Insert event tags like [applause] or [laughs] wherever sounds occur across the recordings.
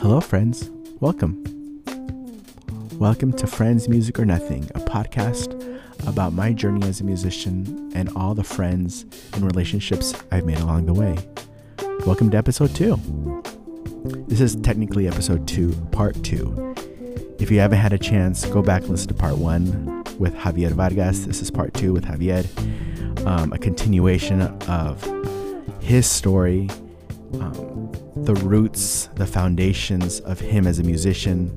Hello, friends. Welcome. Welcome to Friends, Music, or Nothing, a podcast about my journey as a musician and all the friends and relationships I've made along the way. Welcome to episode two. This is technically episode two, part two. If you haven't had a chance, go back and listen to part one with Javier Vargas. This is part two with Javier, um, a continuation of his story, um, the roots, the foundations of him as a musician,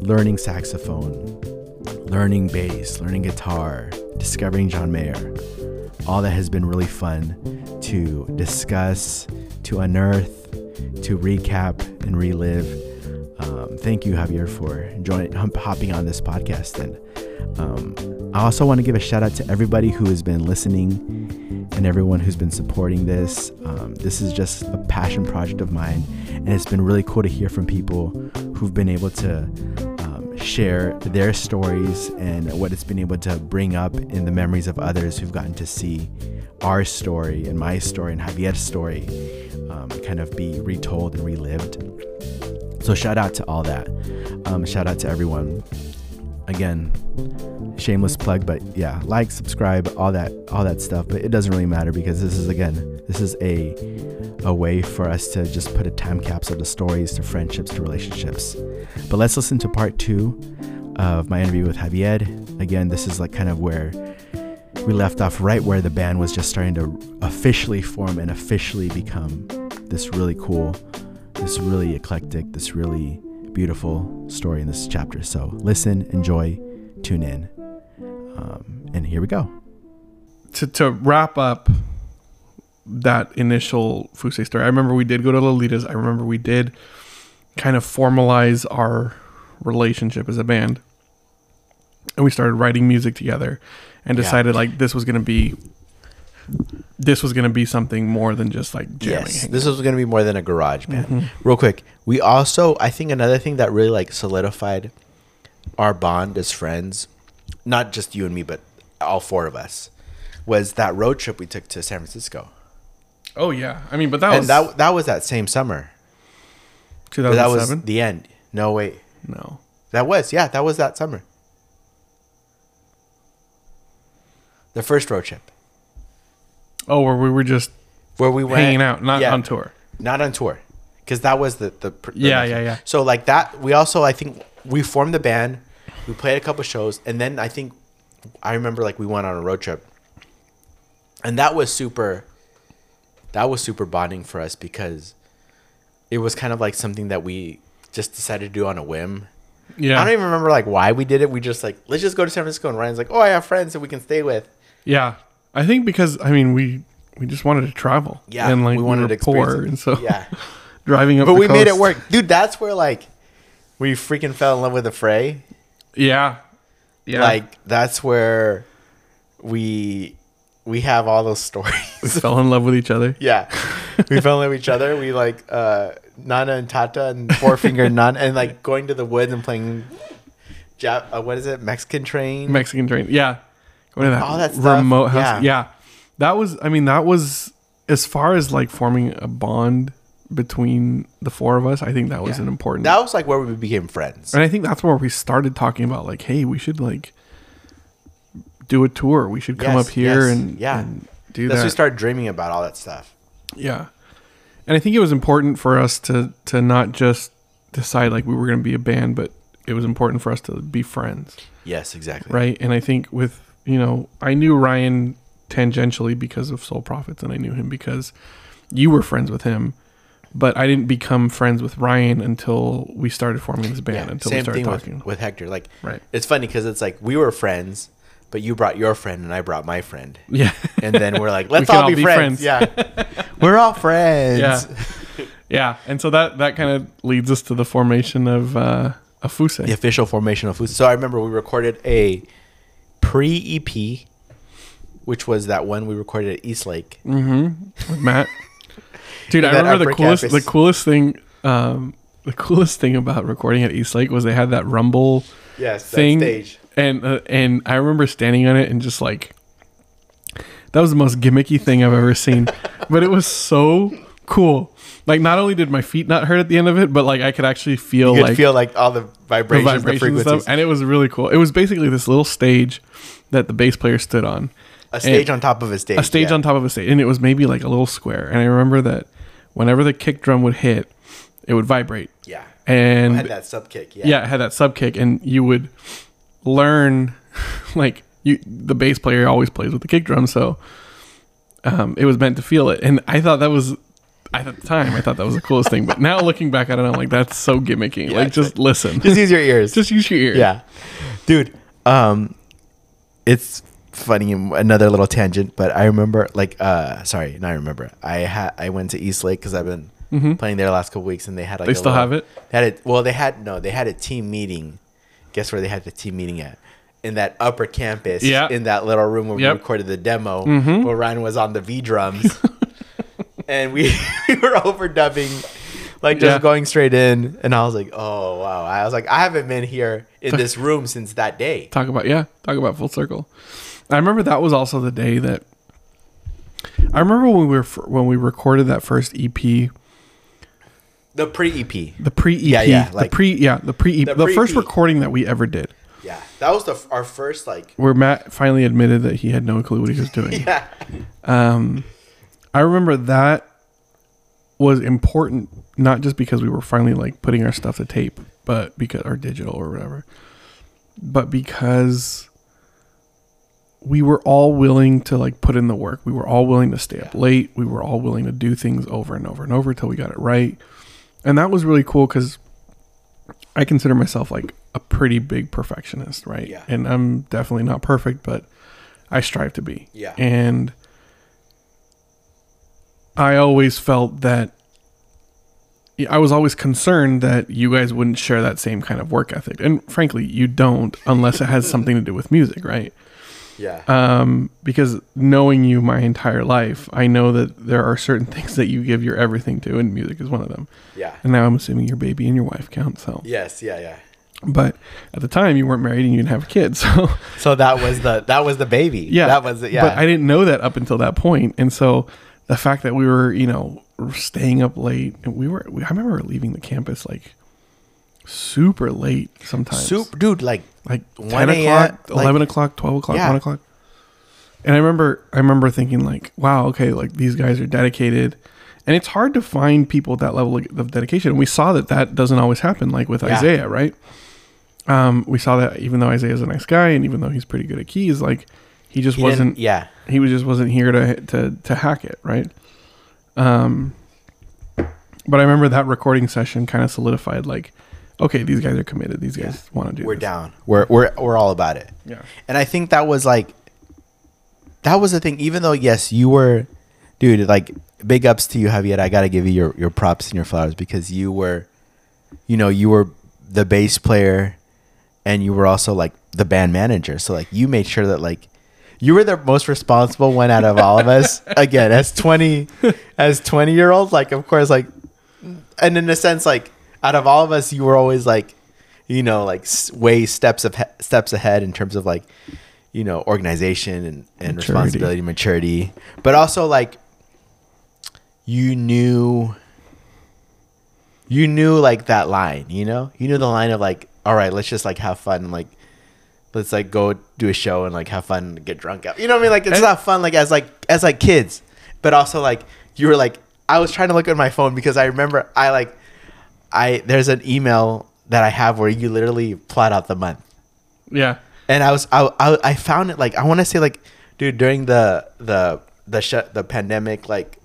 learning saxophone, learning bass, learning guitar, discovering John Mayer. All that has been really fun to discuss, to unearth, to recap and relive. Um, thank you, Javier, for joining, hopping on this podcast. And um, I also want to give a shout out to everybody who has been listening and everyone who's been supporting this. Um, this is just a passion project of mine, and it's been really cool to hear from people who've been able to um, share their stories and what it's been able to bring up in the memories of others who've gotten to see our story and my story and Javier's story um, kind of be retold and relived. So shout out to all that. Um, shout out to everyone. Again, shameless plug, but yeah, like, subscribe, all that, all that stuff. But it doesn't really matter because this is again, this is a a way for us to just put a time capsule to stories, to friendships, to relationships. But let's listen to part two of my interview with Javier. Again, this is like kind of where we left off, right where the band was just starting to officially form and officially become this really cool, this really eclectic, this really beautiful story in this chapter. So listen, enjoy, tune in. Um, and here we go. to to wrap up that initial Fuse story, I remember we did go to Lolita's. I remember we did kind of formalize our relationship as a band, and we started writing music together, and Yeah. decided like this was gonna be this was gonna be something more than just like jamming. Yes, this was going to be more than a garage band. Mm-hmm. Real quick, we also I think another thing that really like solidified our bond as friends, not just you and me, but all four of us, was that road trip we took to San Francisco, Oh yeah, I mean, but that and was that that was that same summer. But that 2007. was the end. No wait, no, that was yeah, that was that summer. The first road trip oh, where we were just where we went? hanging out, not yeah, on tour. not on tour. Because that was the the, the Yeah, yeah, yeah. so like that we also i think we formed the band we played a couple shows and then i think i remember like we went on a road trip. And that was super that was super bonding for us because it was kind of like something that we just decided to do on a whim. Yeah, i don't even remember like why we did it. We just like let's just go to san francisco and ryan's like oh i have friends that we can stay with Yeah, I think because I mean we we just wanted to travel. yeah and like we wanted were to poor, and so yeah [laughs] driving up. but the we made it work dude that's where like we freaking fell in love with the fray Yeah, yeah. like that's where we we have all those stories. we fell in love with each other. [laughs] yeah we [laughs] fell in love with each other we like uh nana and tata and four finger nana and like going to the woods and playing Jap- uh, what is it mexican train Mexican train. Yeah, to that, All that stuff, remote house. yeah. Yeah. that was. I mean, that was as far as like forming a bond between the four of us. I think that was Yeah. an important. that was like where we became friends and I think that's where we started talking about like, hey, we should like do a tour. We should come Yes, up here yes, and yeah. and do that's that. we started dreaming about all that stuff Yeah. And I think it was important for us to to not just decide like we were going to be a band, but it was important for us to be friends, yes exactly right? And I think with, you know, I knew Ryan tangentially because of Soul Prophets and I knew him because you were friends with him, but I didn't become friends with Ryan until we started forming this band until we started talking. with, with hector like Right. it's funny because it's like we were friends but you brought your friend and i brought my friend yeah. and then we're like, [laughs] let's can all, all be, be friends. friends. Yeah, [laughs] we're all friends. yeah. yeah. And so that that kind of leads us to the formation of uh a Fuse. The official formation of Food. So I remember we recorded a pre EP, which was that one we recorded at East Lake. Mm-hmm. With Matt. [laughs] Dude, I remember the coolest Campus. the coolest thing um the coolest thing about recording at East Lake was they had that rumble Yes, thing that stage. and uh, and I remember standing on it and just like that was the most gimmicky thing I've ever seen. [laughs] but it was so cool. Like not only did my feet not hurt at the end of it, but like I could actually feel You could like feel like all the the vibrations, the, vibrations and frequencies. stuff, and it was really cool. It was basically this little stage that the bass player stood on, a stage And- on top of a stage. a stage yeah. on top of a stage, and it was maybe like a little square. And I remember that whenever the kick drum would hit, it would vibrate, Yeah. and had that sub kick. Yeah. yeah, it had that sub kick, and you would learn [laughs] like you the bass player always plays with the kick drum, so um, it was meant to feel it. And I thought that was at the time I thought that was the coolest thing, but now looking back at it, I'm like that's so gimmicky. Yeah, like just listen, Just use your ears. just use your ears. yeah, dude. Um, it's funny. Another little tangent, but I remember like uh, sorry, not I remember. I had I went to East Lake because I've been playing there the last couple weeks, and they had like Mm-hmm. They still little- have it? They had it. Well, they had no. They had a team meeting. Guess where they had the team meeting at? In that upper campus. Yeah. In that little room where Yep. we recorded the demo, Mhm. where Ryan was on the V drums, [laughs] and we, [laughs] we were overdubbing, like just Yeah. going straight in. And I was like, oh wow. I was like, I haven't been here in this room since that day. talk about yeah talk about full circle i remember that was also the day that i remember when we were f- when we recorded that first ep The pre EP. the pre ep Yeah, yeah, the pre yeah the pre ep The the, first pre-EP. recording that we ever did Yeah, that was the f- our first like. where matt finally admitted that he had no clue what he was doing [laughs] Yeah. um i remember that was important not just because we were finally like putting our stuff to tape but because our digital or whatever but because we were all willing to like put in the work. We were all willing to stay up late. We were all willing to do things over and over and over until we got it right. And that was really cool because i consider myself like a pretty big perfectionist right? Yeah. and i'm definitely not perfect but i strive to be. Yeah. and I always felt that I was always concerned that you guys wouldn't share that same kind of work ethic. And frankly, you don't unless it has something to do with music, right? Yeah. Um, because knowing you my entire life, I know that there are certain [laughs] things that you give your everything to, and music is one of them. yeah. And now I'm assuming your baby and your wife count. So, Yes. Yeah. Yeah. but at the time you weren't married and you didn't have kids, [laughs] so So that was the that was the baby. yeah, That was it. Yeah. But I didn't know that up until that point, and so the fact that we were, you know, staying up late, and we were, we, I remember leaving the campus like super late sometimes, Soup, dude. Like like 1 ten a.m., o'clock, like- eleven o'clock, twelve o'clock, Yeah. one o'clock. And I remember, I remember thinking like, wow, okay, like these guys are dedicated, and it's hard to find people that level of dedication. And we saw that that doesn't always happen, like with Yeah. Isaiah, right? Um, we saw that even though Isaiah's a nice guy, and even though he's pretty good at keys, like he just he wasn't Yeah. he was just wasn't here to to to hack it, right? Um, but I remember that recording session kind of solidified, like, okay, these guys are committed. These guys want to do. We're this. down. We're we're we're all about it. Yeah, And I think that was like that was the thing. Even though yes, you were, dude. Like big ups to you, Javier. I gotta give you your your props and your flowers because you were, you know, you were the bass player, and you were also like the band manager. So like you made sure that like you were the most responsible one out of all of us. [laughs] Again, as twenty as twenty year olds, like of course, like, and in a sense, like out of all of us, you were always like, you know, like way steps of steps ahead in terms of like, you know, organization and, and Maturity. responsibility, maturity, but also like, you knew, you knew like that line, you know, you knew the line of like, all right, let's just like have fun, and, like, let's like go do a show and like have fun, and get drunk out, you know what I mean? Like it's And- not fun like as like as like kids, but also like you were like I was trying to look at my phone because I remember I like I there's an email that I have where you literally plot out the month, yeah, and I was I I, I found it like I want to say like dude during the the the shut the pandemic like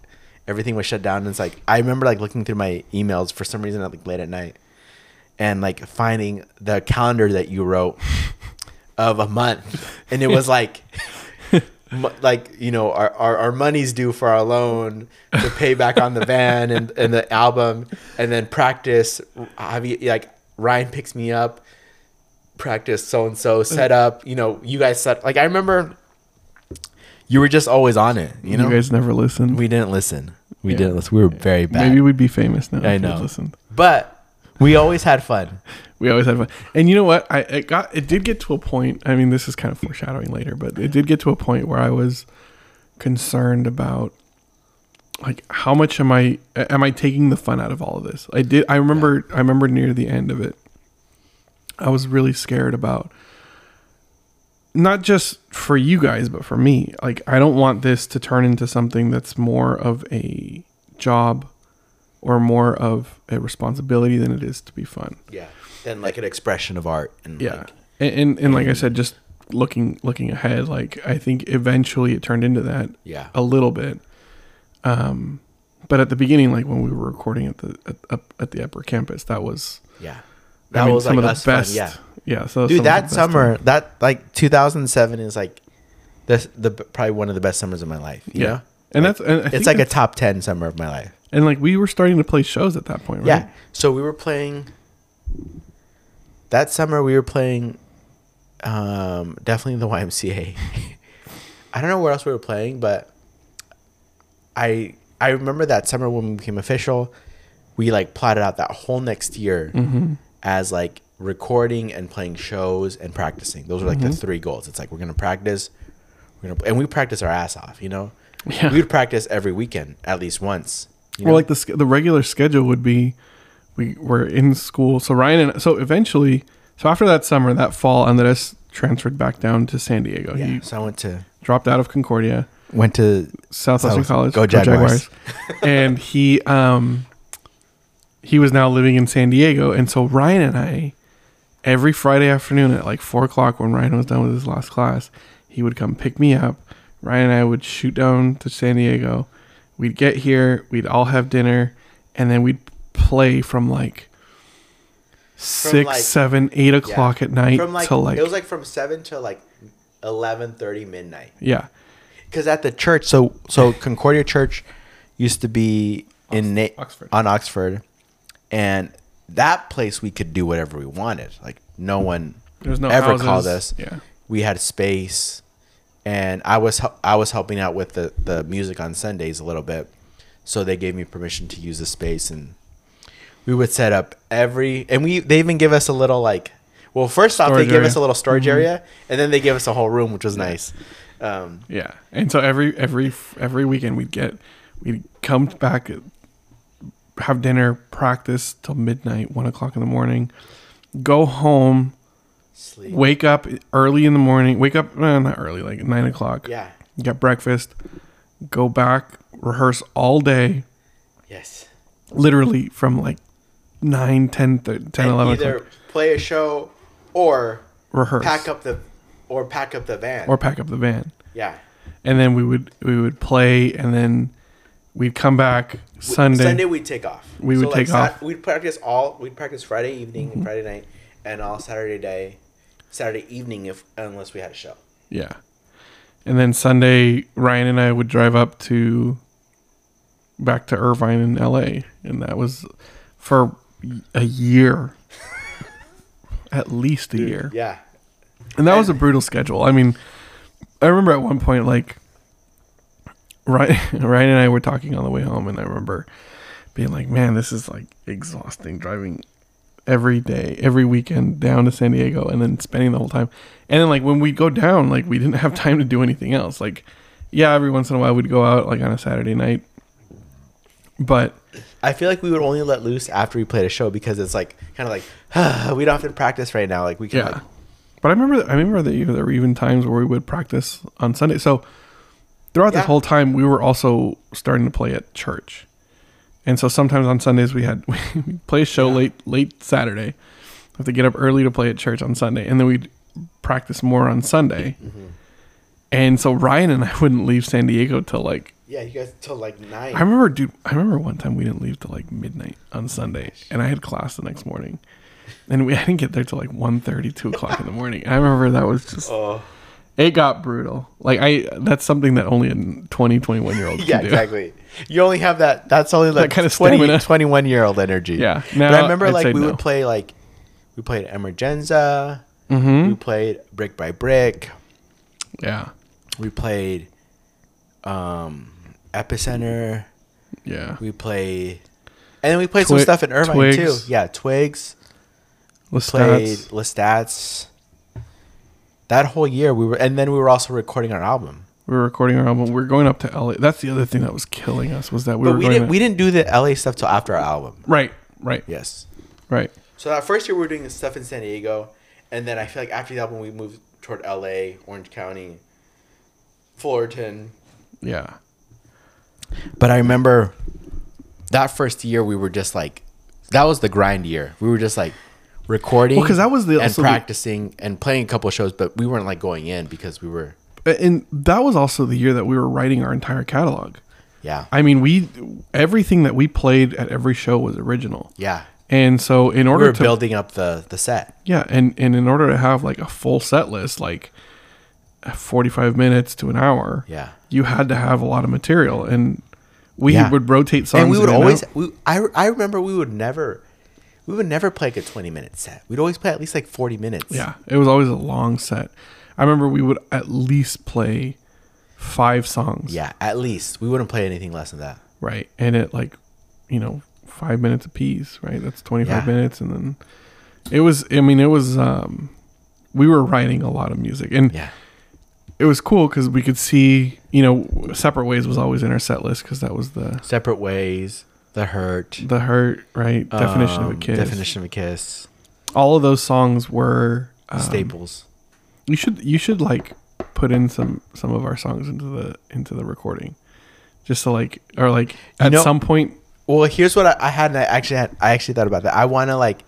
everything was shut down. And it's like I remember like looking through my emails for some reason like late at night and like finding the calendar that you wrote [laughs] of a month and it was like [laughs] like you know our, our, our money's due for our loan to pay back on the van and, and the album and then practice have you like ryan picks me up practice so and so set mm. up you know you guys set like i remember you were just always on it you know guys never listened. we didn't listen we Yeah. didn't listen we were very bad Maybe we'd be famous now. I if know. Listened. but we always had fun We always had fun. And you know what? I it got it did get to a point. I mean, this is kind of foreshadowing later, but it did get to a point where I was concerned about like how much am I am I taking the fun out of all of this? I did I remember I remember near the end of it I was really scared about not just for you guys but for me. Like I don't want this to turn into something that's more of a job or more of a responsibility than it is to be fun. Yeah. Then like an expression of art and Yeah. like and, and and like I said just looking looking ahead like I think eventually it turned into that yeah. a little bit. Um, but at the beginning, like when we were recording at the at, up at the upper campus, that was Yeah. I That mean, was some like of the us fun, best. yeah. yeah. So Dude, that summer, time. that like 2007 is like the the probably one of the best summers of my life. You yeah, know? and Like, that's and I it's like a top 10 summer of my life. and like we were starting to play shows at that point, right? Yeah. So we were playing that summer we were playing um definitely the YMCA. [laughs] I don't know where else we were playing, but I I remember that summer when we became official, we like plotted out that whole next year Mm-hmm. as like recording and playing shows and practicing. Those were like Mm-hmm. the three goals. It's like we're gonna practice, we're gonna and we practice our ass off. You know, Yeah. we would practice every weekend at least once. You Well, know? like the the regular schedule would be, we were in school. So Ryan and so eventually, so after that summer, that fall, Andres transferred back down to San Diego. yeah. He So I went to dropped out of Concordia. went to Southwestern South- College. go Jaguars. [laughs] and he um he was now living in San Diego, and so Ryan and I, every Friday afternoon at like four o'clock when Ryan was done with his last class, he would come pick me up. Ryan and I would shoot down to San Diego. We'd get here, we'd all have dinner, and then we'd play from like six, like- seven, eight o'clock at night from like, till like, it was like from seven to like eleven thirty midnight. yeah, Because at the church, so so Concordia Church used to be in Na- Oxford. on Oxford, and that place we could do whatever we wanted. Like no one There's no ever houses. called us. Yeah. We had space, and I was I was helping out with the the music on Sundays a little bit, so they gave me permission to use the space, and we would set up every and we they even give us a little like. Well, first off, they give area. us a little storage area, and then they give us a whole room, which was nice. Um, Yeah, and so every every every weekend we'd get we'd come back, have dinner, practice till midnight, one o'clock in the morning, go home, sleep. wake up early in the morning, wake up eh, not early like nine o'clock, Yeah. get breakfast, go back, rehearse all day, Yes. literally from like 9, 10, 10 and 11 either o'clock, play a show or rehearse pack up the or pack up the van. or pack up the van. yeah. And then we would we would play, and then we'd come back Sunday. Sunday we'd take off. We would take off. Mm-hmm. We'd practice all. We'd practice Friday evening and Friday night, and all Saturday day, Saturday evening if unless we had a show. Yeah. And then Sunday, Ryan and I would drive up to back to Irvine in LA. And that was for a year. [laughs] At least a year. Yeah. And that was a brutal schedule. I mean, I remember at one point, like, Ryan, [laughs] Ryan and I were talking on the way home, and I remember being like, man, this is like exhausting driving every day, every weekend down to San Diego and then spending the whole time. And then, like, when we go down, like, we didn't have [laughs] time to do anything else. Like, yeah, every once in a while we'd go out, like, on a Saturday night. But I feel like we would only let loose after we played a show because it's like kind of like we don't have to practice right now. Like we can. Yeah. Like, But I remember, I remember that there were even times where we would practice on Sunday. So throughout this whole time, we were also starting to play at church, and so sometimes on Sundays we had [laughs] we play a show late late Saturday. Have to get up early to play at church on Sunday, and then we'd practice more on Sunday. Mm-hmm. And so Ryan and I [laughs] wouldn't leave San Diego till like yeah, you guys till like nine. I remember, dude. I remember one time we didn't leave till like midnight on Sunday, and I had class the next morning, and we [laughs] I didn't get there till like 1.30, 2 o'clock in the morning. I remember that was just oh. it got brutal. Like I, that's something that only a 20, 21 year old can Yeah, do. exactly. You only have that. That's only like kind of 20, stamina. 21 year old energy. Yeah. but I remember I'd like we no. would play like we played Emergenza. Mm-hmm. We played Brick by Brick. Yeah, We played um Epicenter. yeah. We play, and then we played some stuff in Irvine Twigs. too. Yeah, Twigs. Lestats. Played Lestats. That whole year we were, and then we were also recording our album. We were recording our album. We were going up to LA. That's the other thing that was killing us was that we But were we didn't to- we didn't do the LA stuff till after our album. right, right, Yes. right. So that first year we were doing stuff in San Diego, and then I feel like after the album we moved toward LA, Orange County, Fullerton. Yeah, But I remember that first year we were just like, that was the grind year. We were just like recording, Well, 'cause that was the- and also the- practicing and playing a couple of shows, but we weren't like going in because we were and that was also the year that we were writing our entire catalog. yeah I mean, we everything that we played at every show was original, yeah. and so in We order were to building up the the set. yeah, and and in order to have like a full set list, like forty five minutes to an hour, Yeah. you had to have a lot of material, and we Yeah. would rotate songs. and we would in always we, I, I remember we would never we would never play like a 20 minute set we'd always play at least like 40 minutes Yeah, it was always a long set. I remember we would at least play five songs. yeah at least we wouldn't play anything less than that Right. And it like, you know, five minutes apiece, right? That's 25 Yeah. minutes. And then it was, I mean, it was, um, we were writing a lot of music and yeah it was cool because we could see, you know, separate ways was always in our set list because that was the, separate ways the hurt the hurt, right? Definition of a um, kiss. definition of a kiss All of those songs were um, staples You should you should like put in some some of our songs into the into the recording, just to like or like at know- some point. well here's what I, I had and I actually had I actually thought about that I want to like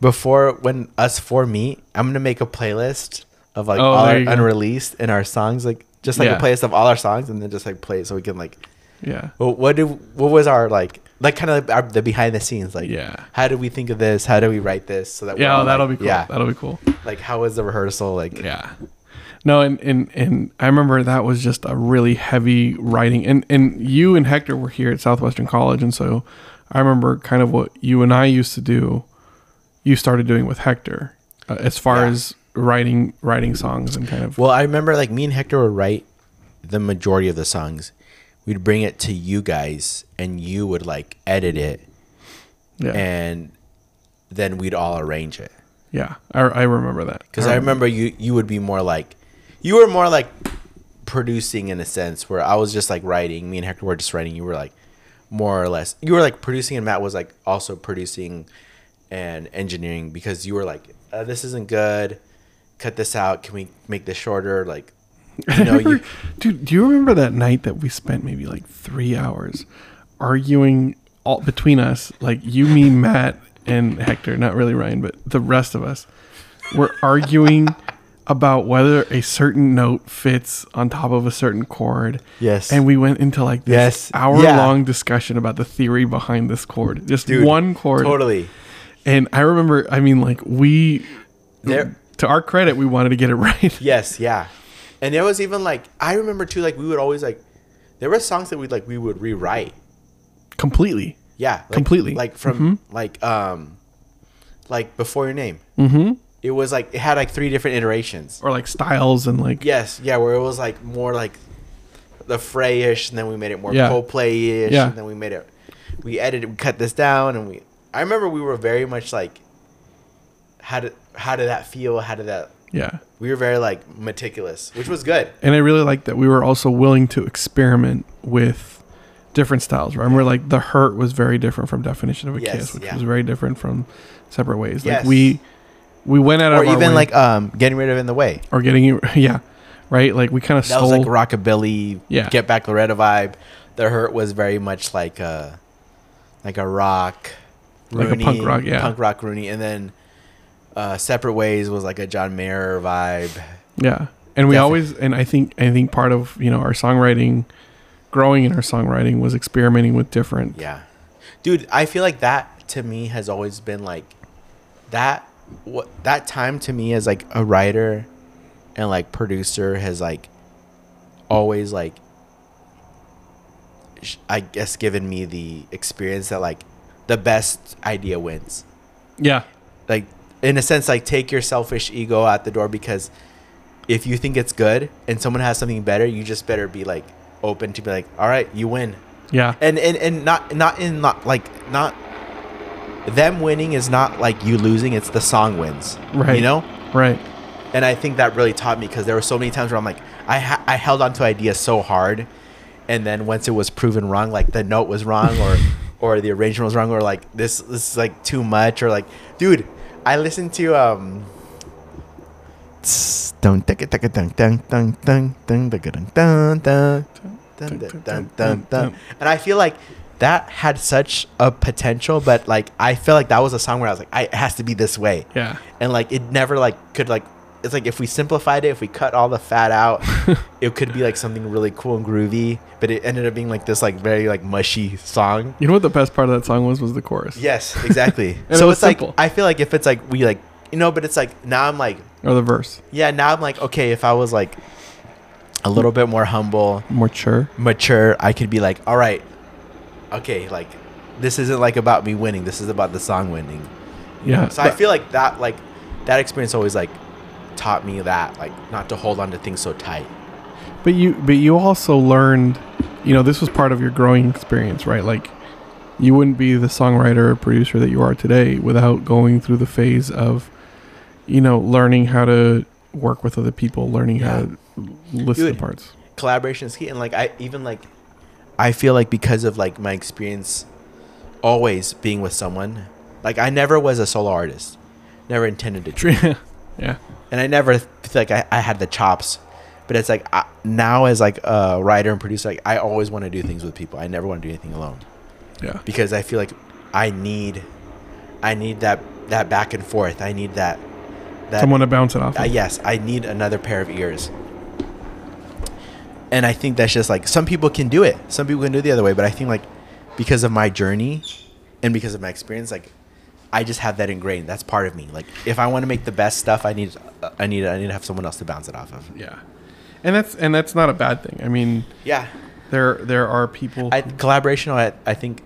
before when us four meet I'm gonna make a playlist of like Oh, all our unreleased and our songs like just like Yeah. a playlist of all our songs and then just like play it so we can like Yeah, Well, what did what was our like like kind of our, the behind the scenes like Yeah. how did we think of this how do we write this so that yeah, oh, that'll like- be cool. yeah that'll be cool. like how was the rehearsal like Yeah. No, and, and and I remember that was just a really heavy writing, and and you and Hector were here at Southwestern College, and so I remember kind of what you and I used to do. You started doing with Hector, uh, as far Yeah. as writing writing songs and kind of well I remember like me and Hector would write the majority of the songs. We'd bring it to you guys and you would like edit it. Yeah. And then we'd all arrange it. Yeah. I, I remember that. Because I remember you you would be more like you were more like producing in a sense where I was just like writing. Me and Hector were just writing. You were like more or less you were like producing and Matt was like also producing and engineering because you were like uh, this isn't good cut this out? Can we make this shorter? Like [laughs] you know you dude do you remember that night that we spent maybe like three hours arguing all between us? Like you me [laughs] matt and hector not really ryan but the rest of us were arguing [laughs] about whether a certain note fits on top of a certain chord. Yes. and we went into like this Yes. hour Yeah. long discussion about the theory behind this chord. Just Dude, one chord. totally. And i remember i mean like we There- to our credit we wanted to get it [laughs] right Yes, yeah. And there was even like I remember too, like we would always like there were songs that we like we would rewrite. completely Yeah, like, Completely. Like from like um, like before your name. Mm-hmm. It was like it had like three different iterations. or like styles and like Yes, yeah, where it was like more like the Frayish, and then we made it more Yeah. Coldplay-ish, Yeah. and then we made it. We edited, we cut this down, and we. I remember we were very much like. had how did that feel? How did that? yeah We were very like meticulous, which was good. and I really like that we were also willing to experiment with different styles. Right? Remember, like the hurt was very different from definition of a Yes, kiss, which yeah. was very different from separate ways. Yes. Like we we went out or of even like um getting rid of in the way. or getting you [laughs] yeah right. Like we kind of That stole was like rockabilly, Yeah. get back Loretta vibe. The hurt was very much like a like a rock, Like a punk rock, yeah. punk rock Rooney, and then uh, separate ways was like a John Mayer vibe. yeah, and we Definitely. always and I think I think part of you know our songwriting, growing in our songwriting was experimenting with different Yeah, dude, I feel like that to me has always been like that. What that time to me as like a writer and like producer has like always like I guess given me the experience that like the best idea wins. yeah Like in a sense, like take your selfish ego out the door because if you think it's good and someone has something better, you just better be like open to be like, all right, you win. Yeah. And and and not not in not like not them winning is not like you losing it's the song wins Right. you know? Right. And i think that really taught me because there were so many times where i'm like I ha- I held on to ideas so hard, and then once it was proven wrong, like the note was wrong or [laughs] or the arrangement was wrong or like this this is like too much or like dude, I listened to um. Dun dun dun dun dun dun dun dun dun dun dun dun dun dun dun dun and I feel like that had such a potential, but like I feel like that was a song where I was like, I, it has to be this way Yeah. and like it never like could like it's like if we simplified it if we cut all the fat out [laughs] it could be like something really cool and groovy but it ended up being like this like very like mushy song You know what the best part of that song was? Was the chorus. yes exactly [laughs] it so was it's like i feel like if it's like we like you know but it's like now i'm like Or the verse. yeah now i'm like okay if i was like a little bit more humble Mature. mature i could be like all right okay like this isn't like about me winning this is about the song winning Yeah. so I feel like that like that experience always like taught me that like not to hold on to things so tight. But you but you also learned, you know, this was part of your growing experience, right? Like you wouldn't be the songwriter or producer that you are today without going through the phase of you know, learning how to work with other people, learning how Yeah. to listen Dude. to parts. Collaboration is key and like I even like I feel like because of like my experience always being with someone, like I never was a solo artist. Never intended to [laughs] yeah. And I never feel like I, I had the chops. But it's like I, now as like a writer and producer, like I always want to do things with people. I never want to do anything alone. Yeah. because I feel like I need, I need that that back and forth. I need that that Someone to bounce it off. uh, of. yes, I need another pair of ears. And I think that's just like some people can do it. Some people can do it the other way, but I think like because of my journey and because of my experience, like I just have that ingrained. That's part of me. Like if I want to make the best stuff, I need I need I need to have someone else to bounce it off of. Yeah. And that's and that's not a bad thing. I mean, Yeah, there there are people I, collaboration. I, I think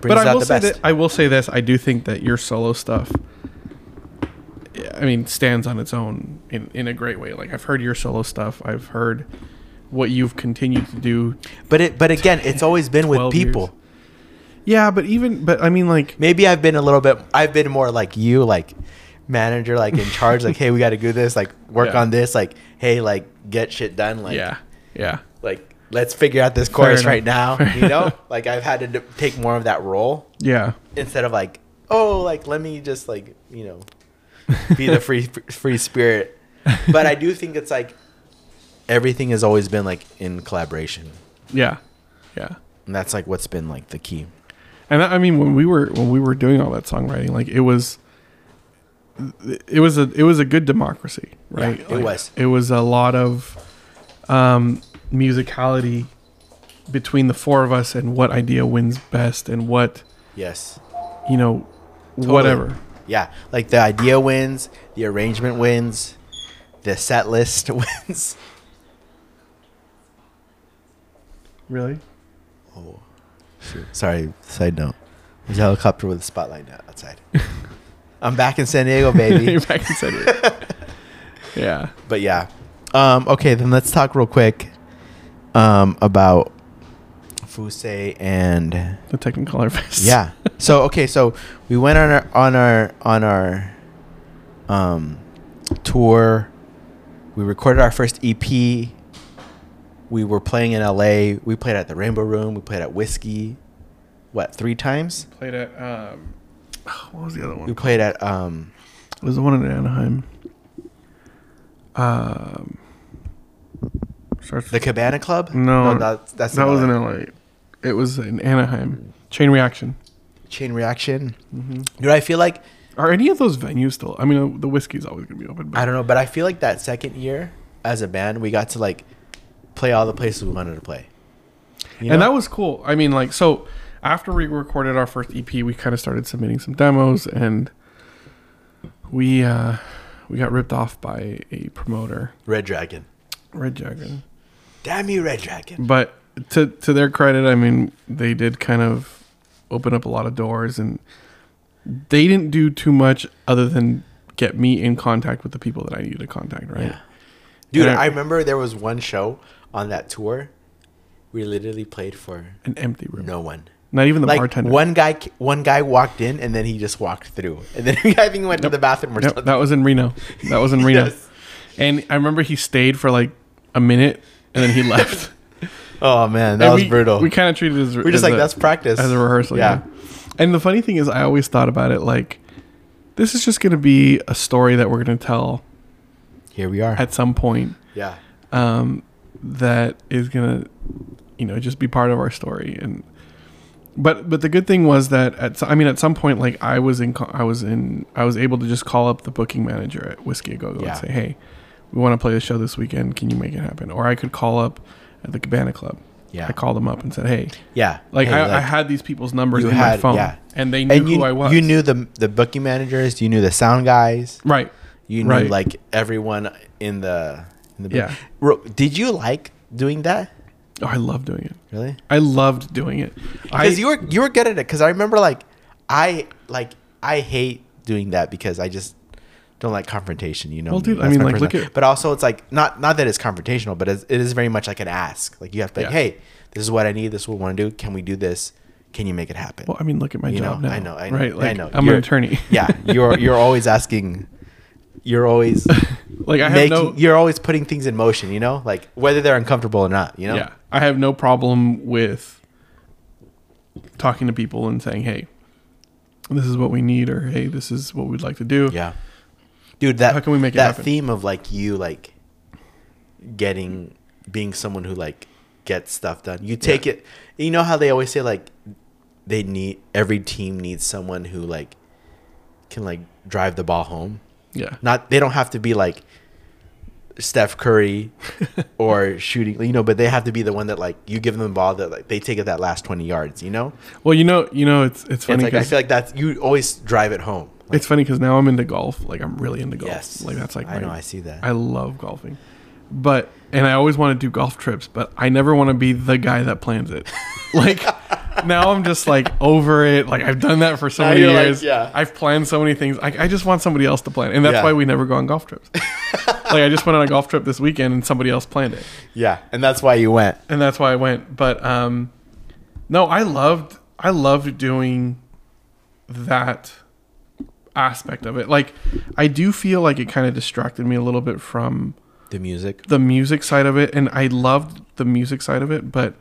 brings but I out will the say best. that I will say this. I do think that your solo stuff, I mean, stands on its own in, in a great way. Like I've heard your solo stuff. I've heard what you've continued to do. but it but again, it's always been with 12 years. Yeah, but even but I mean, like maybe I've been a little bit. I've been more like you, like manager, like in charge. like, hey, we got to do this. Like, work Yeah. on this. Like, hey, like get shit done. Like, yeah, yeah, like let's figure out this course enough. right now. Fair You know, enough. like I've had to d- take more of that role yeah, instead of like, oh, like let me just like you know, be the free [laughs] free spirit. But I do think it's like everything has always been like in collaboration, yeah, yeah. and that's like what's been like the key. And I mean, when we were when we were doing all that songwriting, like it was, it was a it was a good democracy, right? it Like, was. It was a lot of um, musicality between the four of us, and what idea wins best, and what Yes. you know, Totally. whatever. Yeah, like the idea wins, the arrangement wins, the set list [laughs] wins. Really? Oh. Sorry, side note. There's a helicopter with a spotlight outside. [laughs] I'm back in San Diego, baby. You're back in San Diego. [laughs] yeah. but yeah. Um, okay, then let's talk real quick um, about Fuse and The Technicolor Fest. yeah. So okay, so we went on our on our on our um tour. We recorded our first EP. We were playing in LA. We played at the Rainbow Room. We played at Whisky. What three times? Played at um, what was the other one? We played at um It was the one in Anaheim. Um, starts the Cabana Club. No, that's that's that was LA. in LA. It was in Anaheim. Chain Reaction. Chain Reaction. Mm-hmm. Dude, I feel like Are any of those venues still? I mean, the whisky's always gonna be open. But I don't know, but I feel like that second year as a band, we got to like play all the places we wanted to play. You and that was cool. I mean, like, so after we recorded our first EP, we kind of started submitting some demos, and we uh, we got ripped off by a promoter, Red Dragon. Red Dragon. Damn you, Red Dragon. But to to their credit, I mean, they did kind of open up a lot of doors, and they didn't do too much other than get me in contact with the people that I needed to contact. Right? Yeah. Dude, I- I remember there was one show on that tour. We literally played for An empty room. no one. Not even the like bartender. one guy, one guy walked in and then he just walked through, [laughs] and then I think he went to the bathroom or Yep, something. that was in Reno. That was in [laughs] Reno. Yes. And I remember he stayed for like a minute, and then he [laughs] left. Oh man, that And was we, brutal. We We, kind of treated it as we're just as like a- that's practice as a rehearsal. Yeah. Yeah. And the funny thing is, I always thought about it like this is just going to be a story that we're going to tell Here we are. at some point yeah. um, that is going to, you know, just be part of our story. And but but the good thing was that at I mean at some point like I was in I was in I was able to just call up the booking manager at Whisky a Go Go Yeah. and say, hey, we want to play the show this weekend. Can you make it happen? Or I could call up at the Cabana Club. Yeah. I called them up and said, hey, Yeah. like Hey, I, I had these people's numbers in had- my phone, yeah. and they knew and you, who I was. you knew the the booking managers, you knew the sound guys, right? you knew Right. like everyone in the in the Yeah. Did you like doing that? Oh, I love doing it. Really? I loved doing it. Because you were you were good at it. Because I remember like I like I hate doing that because I just don't like confrontation. You know. Well, dude, I mean, like, look at- But also, it's like not not that it's confrontational, but it's, it is very much like an ask. Like you have to be like, Yeah. hey, this is what I need. This is what I want to do. Can we do this? Can you make it happen? well, I mean, look at my You job know, now. I know, I know, right? I know. I'm You're- an attorney. yeah, you're you're [laughs] always asking. You're always [laughs] like I have making. no. You're always putting things in motion. You know, like whether they're uncomfortable or not. You know. Yeah, I have no problem with talking to people and saying, "Hey, this is what we need," or "Hey, this is what we'd like to do." Yeah. Dude, that How can we make that theme of like you like getting being someone who like gets stuff done. You take it you know how they always say like they need every team needs someone who like can like drive the ball home. Yeah. Not they don't have to be like Steph Curry [laughs] or shooting, you know, but they have to be the one that like you give them the ball that like they take it that last twenty yards, you know. Well, you know, you know, it's it's It's funny like I feel like that's you always drive it home. Like, it's funny because now I'm into golf. Like I'm really into golf. yes, Like that's like I my- know I see that. I love golfing, but and I always want to do golf trips, but I never want to be the guy that plans it. [laughs] like now I'm just like over it. Like I've done that for so Now many you're like, years. yeah. I've planned so many things. I, I just want somebody else to plan, and that's Yeah. why we never go on golf trips. [laughs] like I just went on a golf trip this weekend, and somebody else planned it, yeah, and that's why you went. and that's why I went. But um, no, I loved I loved doing that aspect of it. Like I do feel like it kind of distracted me a little bit from The music. the music side of it and I loved the music side of it, but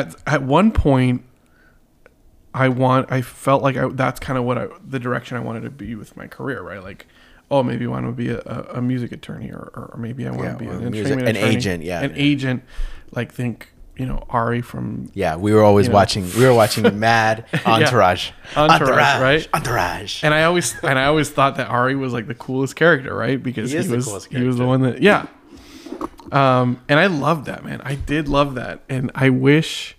at at one point I want I felt like I, that's kind of what I the direction I wanted to be with my career, right? Like oh, maybe I want to be a, a, music attorney or, or maybe I want Yeah, to be an, music- an attorney. agent, yeah. An agent like think, you know, Ari from Yeah, we were always You know. watching. We were watching [laughs] Mad Entourage. Entourage, right? Entourage. And I always and I always thought that Ari was like the coolest character, right? Because He he, was he was the one that yeah. Um, and I loved that man. I did love that, and I wish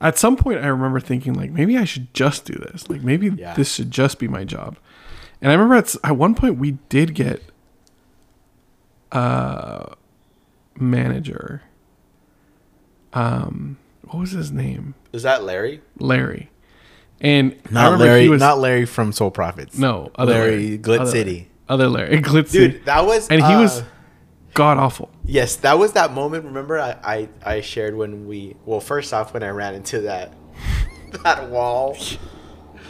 at some point I remember thinking like maybe I should just do this. Like maybe Yeah. this should just be my job. And I remember at at one point we did get a manager. Um, what was his name? Is that Larry? Larry. And Not Larry. was- not Larry from Soul Prophets. no, other Larry Glit Other City. Larry. Other Larry, [laughs] Glit City. Dude, that was. and he uh, was god awful. Yes, that was that moment. Remember, I, I I shared when we. Well, first off, when I ran into that [laughs] that wall,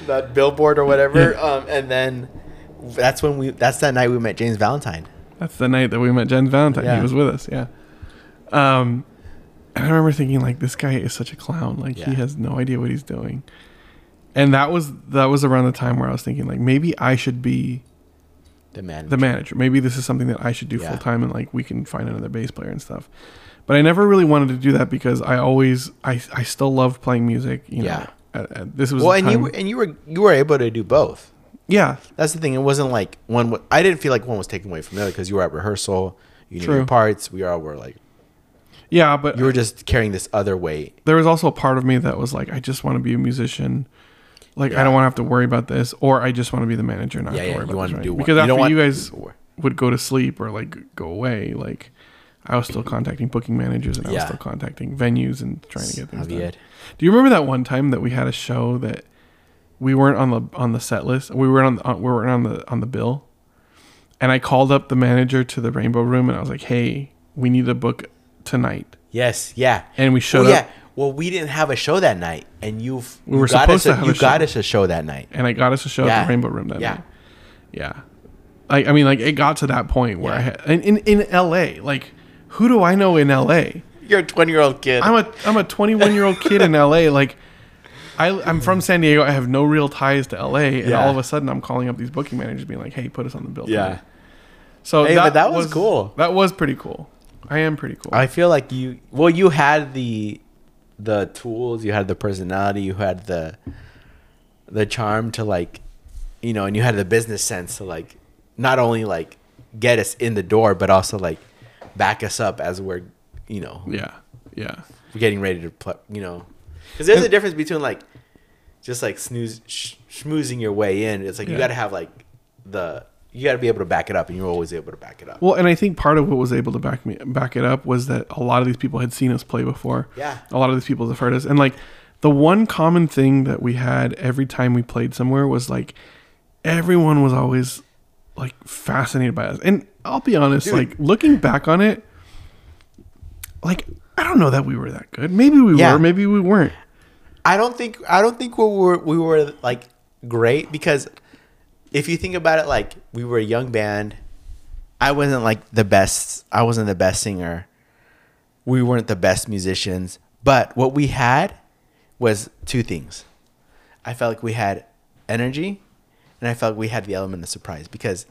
that billboard or whatever, um, and then that's when we. That's that night we met James Valentine. That's the night that we met James Valentine. Yeah. He was with us, yeah. Um, and I remember thinking like, this guy is such a clown. Like Yeah. he has no idea what he's doing. And that was that was around the time where I was thinking like maybe I should be The man. the manager. Maybe this is something that I should do Yeah. full time and like we can find another bass player and stuff. But I never really wanted to do that because I always I I still loved playing music. You Yeah. know, At- at- this was well, and you were- and you were you were able to do both. yeah That's the thing. It wasn't like one. I didn't feel like one was taken away from the other because you were at rehearsal. You knew your parts. We all were like yeah. But you were just carrying this other weight. there was also a part of me that was like, I just want to be a musician. Like Yeah. I don't want to have to worry about this, or I just want to be the manager and not Yeah, have to worry about wanna this. right? do one- Because you after want- you guys would go to sleep or like go away, like I was still contacting booking managers and I was still contacting venues and trying to get things done. Do you remember that one time that we had a show that we weren't on the on the set list? We weren't on, on we weren't on the on the bill, and I called up the manager to the Rainbow Room and I was like, "Hey, we need to book tonight," Yes. Yeah. and we Oh showed yeah. Up. Well, we didn't have a show that night, and you've We you were got supposed us a, to have you a got show. us a show that night. and I got us a show at the Rainbow Room that Yeah. night. Yeah. Like I mean, like it got to that point where I had and in in L.A. Like who do I know in L.A. You're a 20 year old kid. I'm a I'm a 21 year old kid in LA. [laughs] Like, I I'm from San Diego. I have no real ties to LA, and Yeah. all of a sudden I'm calling up these booking managers, being like, "Hey, put us on the bill." Yeah. today." So Hey, but that was cool. That was pretty cool. I am pretty cool. I feel like you. Well, you had the the tools. You had the personality. You had the the charm to like, you know, and you had the business sense to like, not only like get us in the door, but also like back us up as we're, you know, yeah. Yeah. getting ready to play. You know, because there's a difference between like just like snooze sh- schmoozing your way in. It's like you got to have like the you got to be able to back it up, and you're always able to back it up. Well, and I think part of what was able to back me back it up was that a lot of these people had seen us play before. Yeah. A lot of these people have heard us, and like the one common thing that we had every time we played somewhere was like everyone was always like fascinated by us. And I'll be honest, Dude. like looking back on it, like I don't know that we were that good. Maybe we Yeah. were, maybe we weren't. I don't think I don't think we were we were like great because if you think about it, like we were a young band. I wasn't like the best. I wasn't the best singer. We weren't the best musicians. But what we had was two things. I felt like we had energy, and I felt like we had the element of surprise because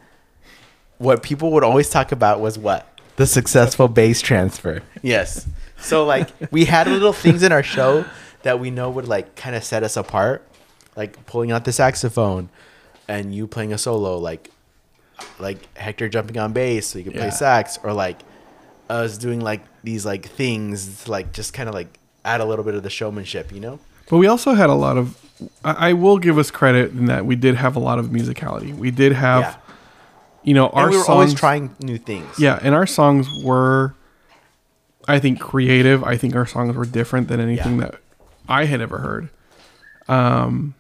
what people would always talk about was what the successful bass transfer. Yes. So like we had little things in our show that we know would like kind of set us apart, like pulling out the saxophone, and you playing a solo, like like Hector jumping on bass so you can Yeah. play sax, or like us doing like these like things to like just kind of like add a little bit of the showmanship, you know? But we also had a lot of. I I will give us credit in that we did have a lot of musicality. We did have, yeah. you know, our And we were songs, always trying new things. Yeah, and our songs were, I think, creative. I think our songs were different than anything Yeah. that I had ever heard. Um,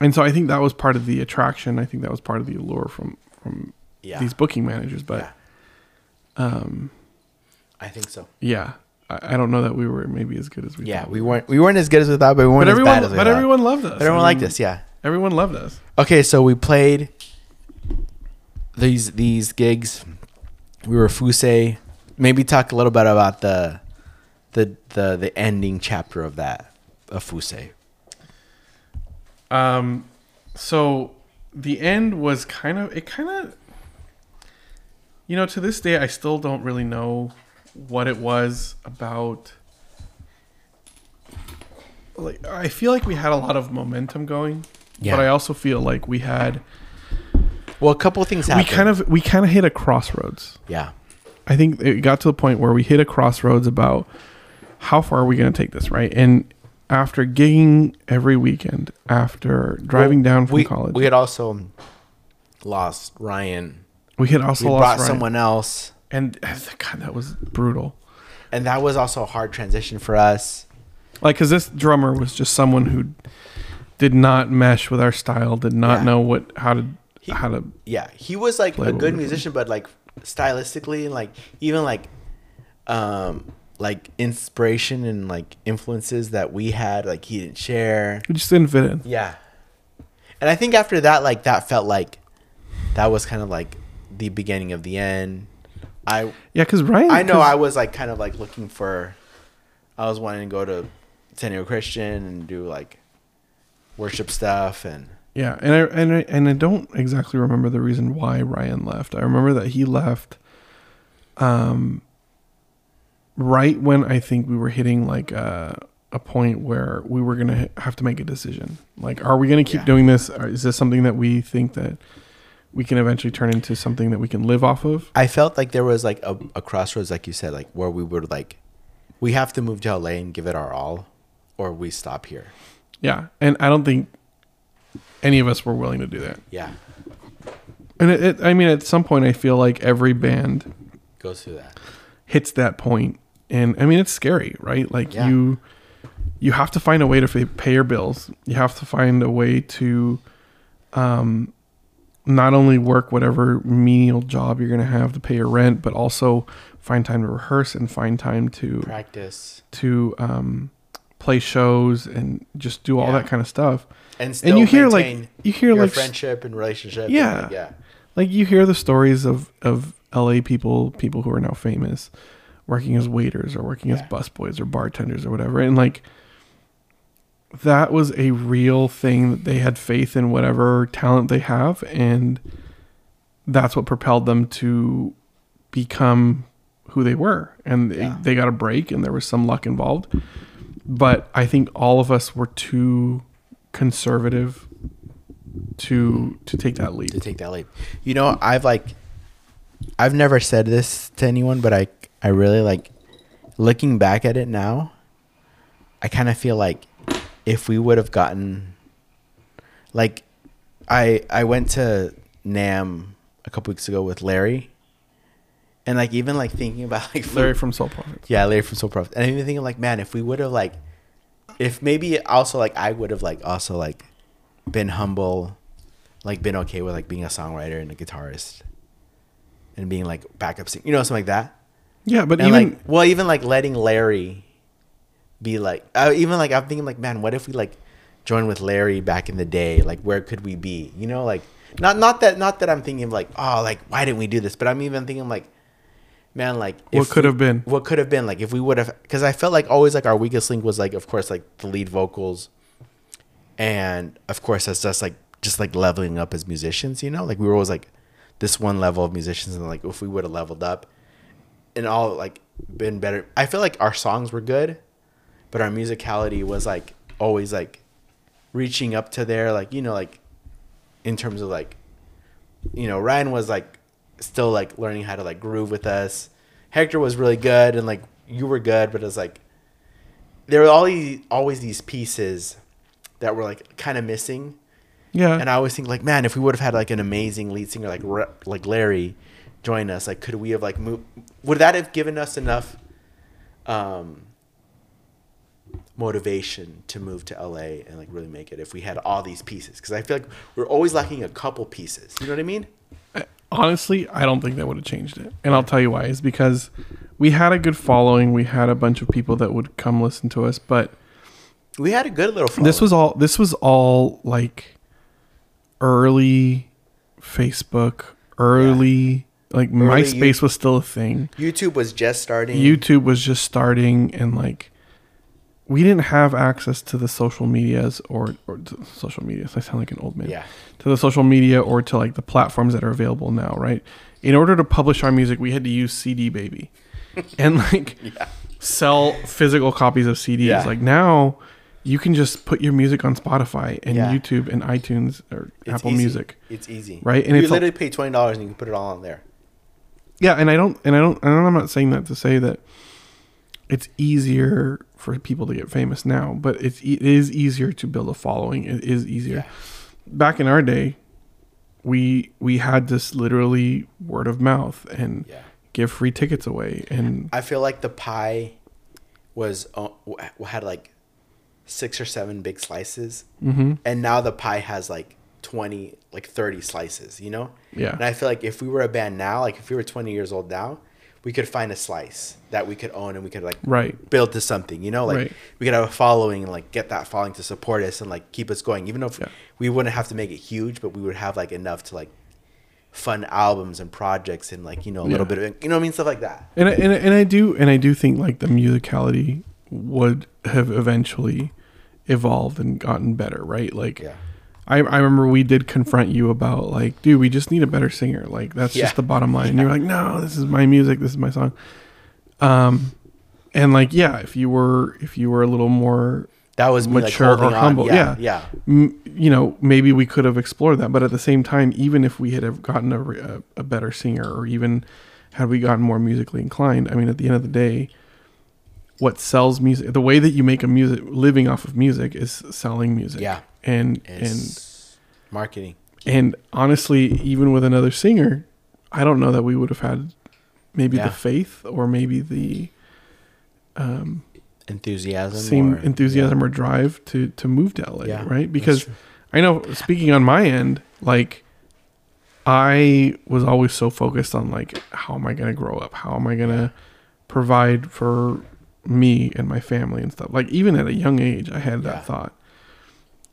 and so I think that was part of the attraction. I think that was part of the allure from from Yeah. these booking managers. But Yeah. um, I think so. yeah, I, I don't know that we were maybe as good as we. Yeah, thought we weren't we weren't as good as we thought, but we weren't But as everyone, bad as we but thought. everyone loved us. But everyone I liked mean, us, yeah. Everyone loved us. Okay, so we played these these gigs. We were Fusei. Maybe talk a little bit about the the the the ending chapter of that of Fusei. Um, so the end was kind of it kind of you know to this day I still don't really know what it was about like I feel like we had a lot of momentum going Yeah. but I also feel like we had Well, a couple of things happened. we kind of we kind of hit a crossroads yeah I think it got to the point where we hit a crossroads about how far are we going to take this, right? And after gigging every weekend, after driving Well, down from we, college, We had also lost Ryan. we had also We lost brought Ryan. someone else, and God, that was brutal. and that was also a hard transition for us. Like, because this drummer was just someone who did not mesh with our style, did not Yeah. know what how to He- how to. Yeah, he was like a good musician, but like stylistically and like even like um like inspiration and like influences that we had like he didn't share. We just didn't fit in. Yeah. And I think after that like that felt like that was kind of like the beginning of the end. I Yeah, because Ryan. I know I was like kind of like looking for I was wanting to go to San Diego Christian and do like worship stuff and Yeah, and I and I, and I don't exactly remember the reason why Ryan left. I remember that he left um right when I think we were hitting like a a point where we were going to have to make a decision. Like are we going to keep Yeah. doing this or is this something that we think that we can eventually turn into something that we can live off of? I felt like there was like a, a crossroads, like you said, like where we were like, we have to move to LA and give it our all, or we stop here. Yeah, and I don't think any of us were willing to do that. Yeah, And it, it, I mean at some point I feel like every band goes through that. hits that point and i mean it's scary right like Yeah. you you have to find a way to pay your bills you have to find a way to um not only work whatever menial job you're going to have to pay your rent but also find time to rehearse and find time to Practice to um play shows and just do all Yeah. that kind of stuff and still and you hear like maintain you hear your like friendship and relationship. and, Yeah. like, yeah, like you hear the stories of of LA people, people who are now famous, working as waiters or working as Yeah. busboys or bartenders or whatever, and like that was a real thing that they had faith in whatever talent they have, and that's what propelled them to become who they were, and they, Yeah. they got a break, and there was some luck involved. But I think all of us were too conservative to to take that leap. to take that leap. You know, I've like, I've never said this to anyone, but I, I really like, looking back at it now, I kind of feel like if we would have gotten, like, I I went to NAMM a couple weeks ago with Larry, and like even like thinking about [laughs] like Larry from Soul Prophets. yeah, Larry from Soul Prof. And even thinking like, man, if we would have like, if maybe also like I would have like also like been humble, like been okay with like being a songwriter and a guitarist, and being like backup singer, you know, something like that. Yeah, but and even like, well, even like letting Larry be like, uh, even like I'm thinking like, man, what if we like joined with Larry back in the day? Like, where could we be? You know, like not not that not that I'm thinking like, oh, like why didn't we do this? But I'm even thinking like, man, like what could have been. what could have been like if we would have because i felt like always like our weakest link was like of course like the lead vocals and of course that's just like just like leveling up as musicians you know like we were always like this one level of musicians and like if we would have leveled up and all like been better. I feel like our songs were good but our musicality was like always like reaching up to there like you know like in terms of like you know ryan was like still like learning how to like groove with us. Hector was really good and like you were good but it was like there were all these, always these pieces that were like kind of missing. Yeah, and I always think like, man, if we would have had like an amazing lead singer like like Larry join us, like could we have like moved? Would that have given us enough um, motivation to move to LA and like really make it if we had all these pieces? Because I feel like we're always lacking a couple pieces. You know what I mean? honestly, I don't think that would have changed it. And I'll tell you why. Is because we had a good following. We had a bunch of people that would come listen to us, but We had a good little. Following. this was all this was all like early Facebook, early like Early MySpace was still a thing. YouTube was just starting. YouTube was just starting and like we didn't have access to the social medias or, or to social medias. I sound like an old man. yeah, To the social media or to like the platforms that are available now, right? In order to publish our music, we had to use CD Baby, [laughs] and like yeah, sell physical copies of CDs. Yeah. Like now, you can just put your music on Spotify and Yeah. YouTube and iTunes or It's Apple easy. Music. It's easy, Right? And you literally pay twenty dollars and you can put it all on there. Yeah, and I don't, and I don't, and I'm not saying that to say that it's easier for people to get famous now, but it's it is easier to build a following. It is easier. Yeah. Back in our day, we we had this literally word of mouth and Yeah. give free tickets away, and I feel like the pie was uh, had like six or seven big slices, Mhm. and now the pie has like twenty, like thirty slices. You know. yeah, And I feel like if we were a band now, like if we were twenty years old now, we could find a slice that we could own and we could like right, build to something. You know, like Right. we could have a following and like get that following to support us and like keep us going. Even if Yeah. we wouldn't have to make it huge, but we would have like enough to like fund albums and projects and like you know a little bit of you know what I mean stuff like that. and I, and I- and I do and I do think like the musicality would have eventually evolved and gotten better, right? Like. Yeah. I, I remember we did confront you about like, dude, we just need a better singer. Like that's Yeah. just the bottom line. And you're like, no, this is my music, this is my song. Um, and like, yeah, if you were if you were a little more, That was Mature like, or on. humble, Yeah, yeah. yeah, m- you know, maybe we could have explored that. But at the same time, even if we had have gotten a, a, a better singer, or even had we gotten more musically inclined, I mean, at the end of the day, what sells music, the way that you make a music living off of music is selling music. yeah. And and marketing. And honestly, even with another singer, I don't know that we would have had maybe Yeah. the faith or maybe the um, Enthusiasm. same or- enthusiasm or drive to to move to LA, Yeah, right? Because. I know, speaking on my end, like I was always so focused on like how am I going to grow up? How am I going to provide for me and my family and stuff? Like even at a young age, I had that thought,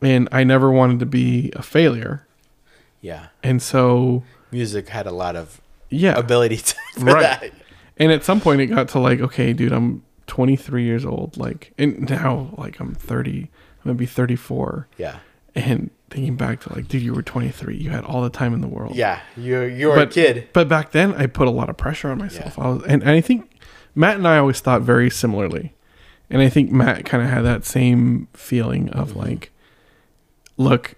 and I never wanted to be a failure. yeah, And so music had a lot of yeah ability [laughs] to, for Right. that. and at some point it got to like okay dude i'm 23 years old like and now like i'm 30 i'm gonna be 34 Yeah. and thinking back to like dude you were 23 you had all the time in the world Yeah. You're you're but a kid. but back then i put a lot of pressure on myself I was, and, and i think matt and i always thought very similarly and i think matt kind of had that same feeling of mm-hmm. like look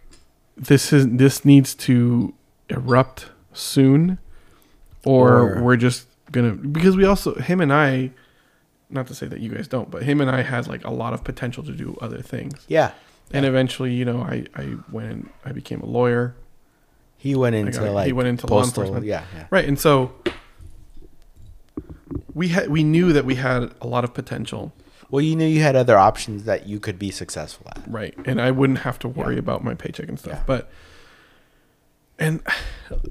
this is this needs to erupt soon or, Or- we're just gonna because we also him and i not to say that you guys don't but him and i had like a lot of potential to do other things Yeah. and eventually you know i i went and i became a lawyer He went into got like He went into law enforcement. Yeah. Yeah. Right, and so we had we knew that we had a lot of potential, Well, you knew you had other options that you could be successful at. right? And I wouldn't have to worry about my paycheck and stuff. Yeah. But and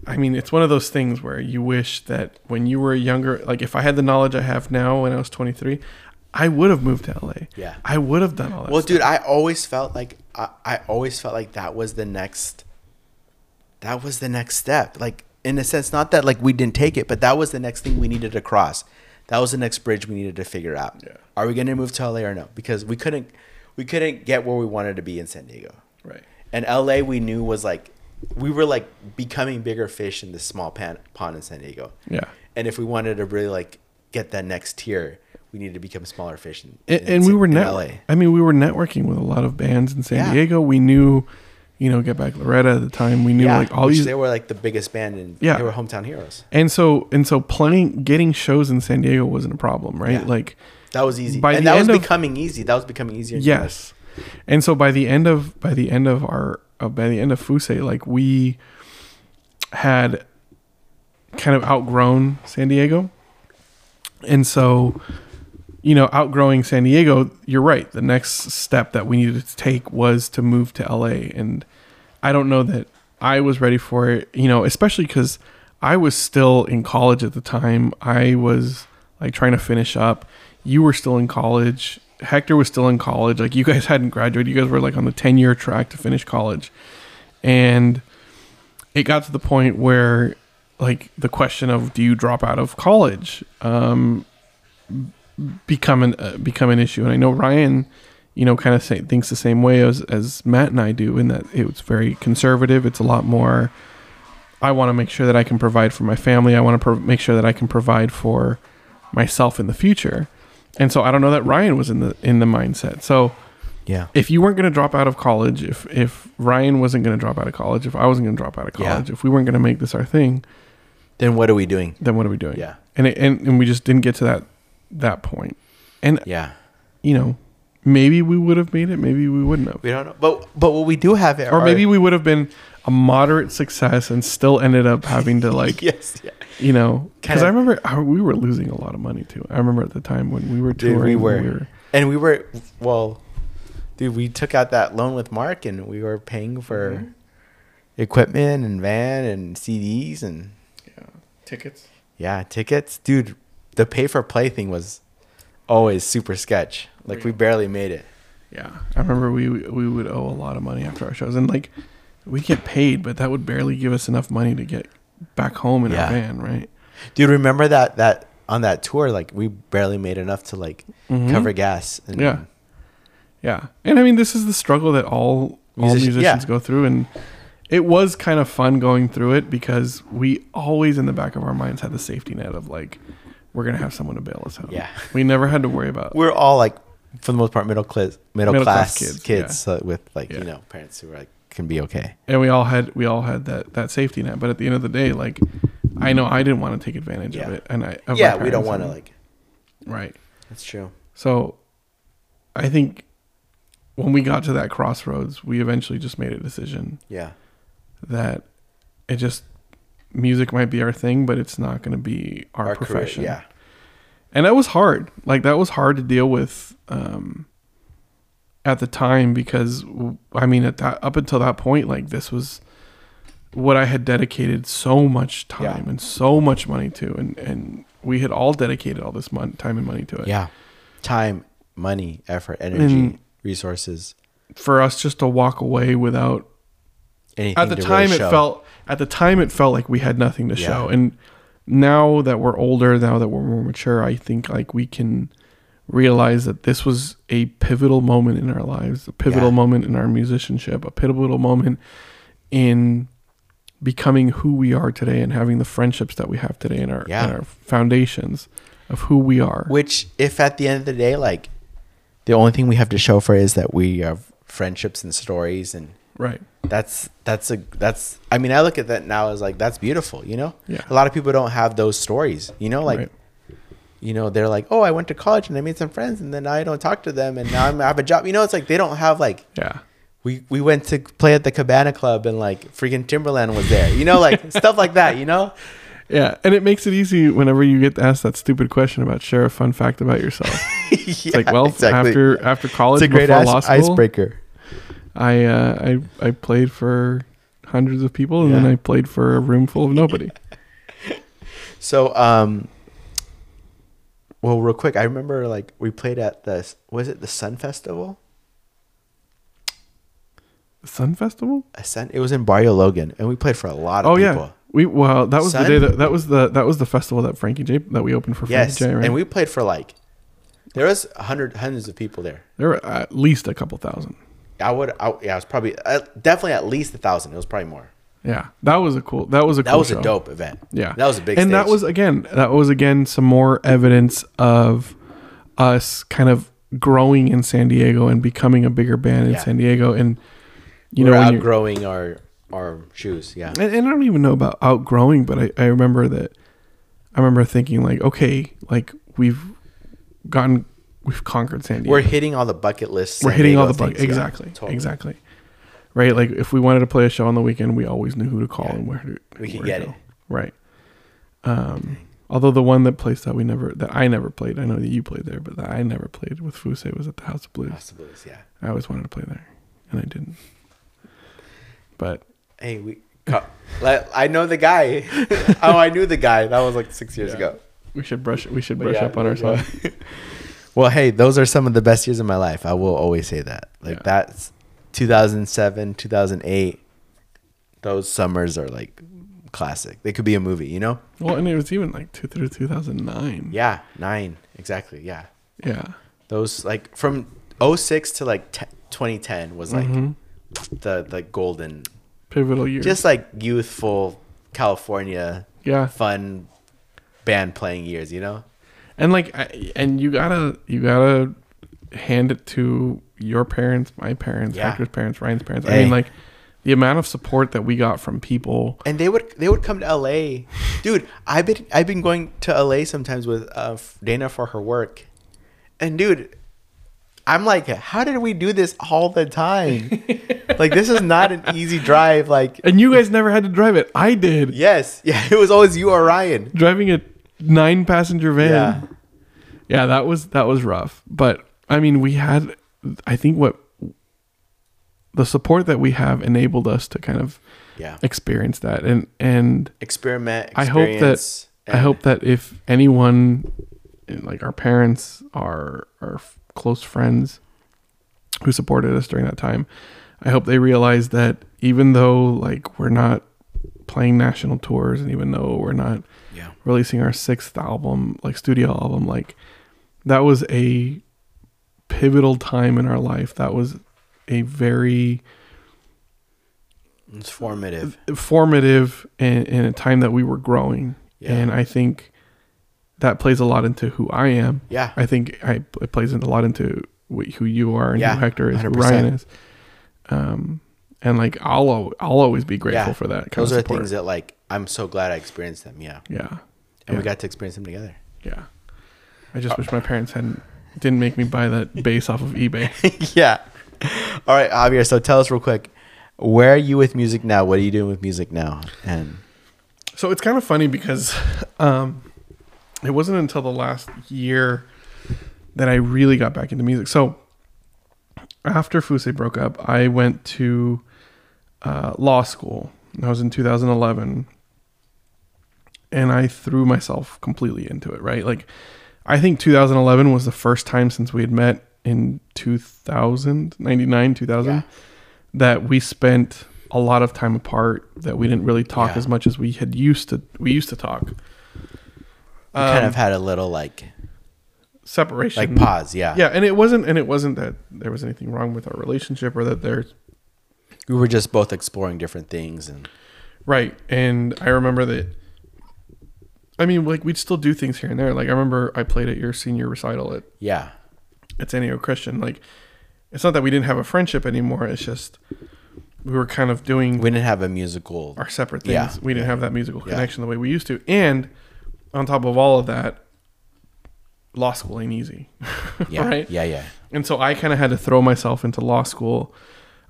I mean, it's one of those things where you wish that when you were younger, like if I had the knowledge I have now when I was 23, I would have moved to LA. Yeah. I would have done all that. Well, stuff. dude, I always felt like I, I always felt like that was the next that was the next step. Like in a sense, not that like we didn't take it, but that was the next thing we needed to cross. That was the next bridge we needed to figure out. Yeah. Are we gonna move to LA or no? Because we couldn't we couldn't get where we wanted to be in San Diego. right. And LA we knew was like we were like becoming bigger fish in this small pan, pond in San Diego. Yeah. And if we wanted to really like get that next tier, we needed to become smaller fish in, and, in and we were in net- LA. I mean, we were networking with a lot of bands in San Yeah. Diego. We knew, you know, Get Back Loretta at the time. We knew yeah, like all these they were like the biggest band and Yeah. they were hometown heroes. And so and so playing getting shows in San Diego wasn't a problem, right? Yeah. Like That was easy. By and that was of- becoming easy. That was becoming easier. yes. And so by the end of by the end of our uh, by the end of Fuse, like we had kind of outgrown San Diego. And so you know, outgrowing San Diego, you're right. The next step that we needed to take was to move to LA and I don't know that I was ready for it, you know, especially cuz I was still in college at the time. I was like trying to finish up. You were still in college. Hector was still in college. Like you guys [laughs] hadn't graduated. You guys were like on the 10 year track to finish college. And it got to the point where like the question of do you drop out of college um become an uh, become an issue and i know ryan you know kind of say, thinks the same way as as matt and i do in that it's very conservative it's a lot more i want to make sure that i can provide for my family i want to pro- make sure that i can provide for myself in the future and so i don't know that ryan was in the in the mindset so Yeah. if you weren't going to drop out of college, if if Ryan wasn't going to drop out of college, if I wasn't going to drop out of Yeah. college, if we weren't going to make this our thing, Then what are we doing? then what are we doing? Yeah. And it, and and we just didn't get to that that point. And Yeah. you know, maybe we would have made it, maybe we wouldn't have. We don't know. But but what we do have it, Or maybe we would have been a moderate success and still ended up having to like, [laughs] yes. Yeah. you know, because I remember we were losing a lot of money too. I remember at the time when we were Dude, touring, we were. And we were well dude, we took out that loan with Mark and we were paying for Mm-hmm. equipment and van and CDs and yeah, tickets. yeah, tickets. Dude, the pay for play thing was always super sketch. Like we barely made it. Yeah, I remember we we would owe a lot of money after our shows, and like we'd get paid, but that would barely give us enough money to get back home in Yeah. our van, right? Dude, remember that that on that tour, like we barely made enough to like Mhm. cover gas. And Yeah, yeah, and I mean this is the struggle that all all Musici- musicians yeah. go through, and it was kind of fun going through it because we always in the back of our minds had the safety net of like we're gonna have someone to bail us out. Yeah. we never had to worry about. We're all like, for the most part, middle class, middle, Middle class, class kids, kids, yeah. uh, with like Yeah. you know parents who are like can be okay. and we all had we all had that that safety net, but at the end of the day, like I know I didn't want to take advantage of it, and I yeah, we don't want to like. right. That's true. So I think when we got to that crossroads, we eventually just made a decision Yeah. that it just music might be our thing, but it's not going to be our, Our career, profession. yeah. And that was hard. Like that was hard to deal with um at the time because I mean at that up until that point like this was what I had dedicated so much time Yeah. and so much money to and and we had all dedicated all this mon- time and money to it. Yeah. Time, money, effort, energy, And- resources. For us just to walk away without Anything at the time really it felt at the time it felt like we had nothing to Yeah. show and now that we're older now that we're more mature i think like we can realize that this was a pivotal moment in our lives a pivotal Yeah. moment in our musicianship a pivotal moment in becoming who we are today and having the friendships that we have today and our, Yeah. and our foundations of who we are Which, if at the end of the day, like the only thing we have to show for is that we have friendships and stories, and right that's that's a that's. I mean, I look at that now as like that's beautiful. You know, Yeah. A lot of people don't have those stories. You know, like. Right. You know, they're like, oh, I went to college and I made some friends, and then I don't talk to them, and now I'm, I have a job. You know, it's like they don't have like yeah we we went to play at the Cabana Club and like freaking Timbaland was there. You know, like [laughs] stuff like that. You know, yeah and it makes it easy whenever you get asked that stupid question about share a fun fact about yourself it's [laughs] It's like, well, after after college, it's a great before ice, law school, icebreaker. I uh, I I played for hundreds of people, and then I played for a room full of nobody. [laughs] So, um, well, real quick, I remember like we played at the was it the Sun Festival? The Sun Festival? A Sun, it was in Barrio Logan, and we played for a lot of Oh people. yeah, we well that was Sun? the day that that was the that was the festival that Frankie J that we opened for Yes, Frankie J. Right? and we played for like there was hundred hundreds of people there. there were at least a couple thousand. I would, I, yeah, it was probably uh, definitely at least a thousand. It was probably more. Yeah, that was a cool. That was a That cool was show. a dope event. Yeah, that was a big. and that was again that was again some more evidence of us kind of growing in San Diego and becoming a bigger band in Yeah. San Diego, and you know know outgrowing our our shoes. Yeah, and, and I don't even know about outgrowing, but I, I remember that I remember thinking like, okay, like we've gotten we've conquered San Diego. we're hitting all the bucket lists. We're San hitting all the bucket. things. Yeah, exactly. totally. Exactly. Right? Like if we wanted to play a show on the weekend, we always knew who to call Yeah. and where to We could get it. Right. Um although the one that placed that we never that I never played, I know that you played there, but that I never played with Fuse was at the House of Blues. House of Blues, yeah. I always wanted to play there. And I didn't. But Hey, we. I know the guy. [laughs] oh, I knew the guy. That was like six years Yeah. ago. we should brush we should brush yeah, up on our [laughs] there you song. go. Well, hey, those are some of the best years of my life. I will always say that. Like Yeah. that's 2007, 2008. Those summers are like classic. They could be a movie, you know? Well, and it was even like two through two thousand nine. Yeah, nine exactly. Yeah, Yeah. those like from 06 to like 10, 2010 was like Mhm. the the golden, Pivotal year. just like youthful California yeah. fun band playing years. You know? And like I, and you gotta you gotta hand it to your parents my parents Yeah. Hector's parents Ryan's parents I mean like the amount of support that we got from people and they would they would come to LA, dude. I've been I've been going to LA sometimes with uh, Dana for her work, and dude, I'm like, how did we do this all the time? [laughs] like this is not an easy drive. Like and you guys never had to drive it I did yes, [laughs] yeah, it was always you or Ryan. driving a nine passenger van Yeah. yeah that was that was rough but I mean we had I think what the support that we have enabled us to kind of Yeah, experience that and and experiment. I hope that experience, I hope that if anyone, like our parents, our our close friends, who supported us during that time, I hope they realize that even though like we're not playing national tours and even though we're not Yeah, releasing our sixth album, like studio album, like that was a pivotal time in our life. That was a very it's formative. formative and in a time that we were growing. Yeah. And I think that plays a lot into who I am. Yeah, I think I, it plays a lot into who you are and Yeah, who Hector is, who 100%. Ryan is. Um, and like I'll al- I'll always be grateful Yeah. for that. Kind those of are support. things that like I'm so glad I experienced them. Yeah, yeah, and we got to experience them together. yeah. I just wish my parents hadn't didn't make me buy that bass off of eBay. [laughs] yeah. All right, Javier. So tell us real quick, where are you with music now? What are you doing with music now? And So it's kind of funny because um, it wasn't until the last year that I really got back into music. So after Fuse broke up, I went to uh, law school. That was in 2011. And I threw myself completely into it, right? Like, I think 2011 was the first time since we had met in 2000, 99, 2000, Yeah. that we spent a lot of time apart that we didn't really talk Yeah. as much as we had used to we used to talk We kind Um, of had a little like separation like pause. Yeah. yeah and it wasn't and it wasn't that there was anything wrong with our relationship or that there's We were just both exploring different things and right and i remember that i mean like we'd still do things here and there like i remember i played at your senior recital at yeah. at San Diego Christian. Like, it's not that we didn't have a friendship anymore. It's just we were kind of doing We didn't have a musical. our separate things. Yeah. We didn't have that musical Yeah. connection the way we used to. And on top of all of that, law school ain't easy, [laughs] Yeah. right? Yeah. Yeah. And so I kind of had to throw myself into law school.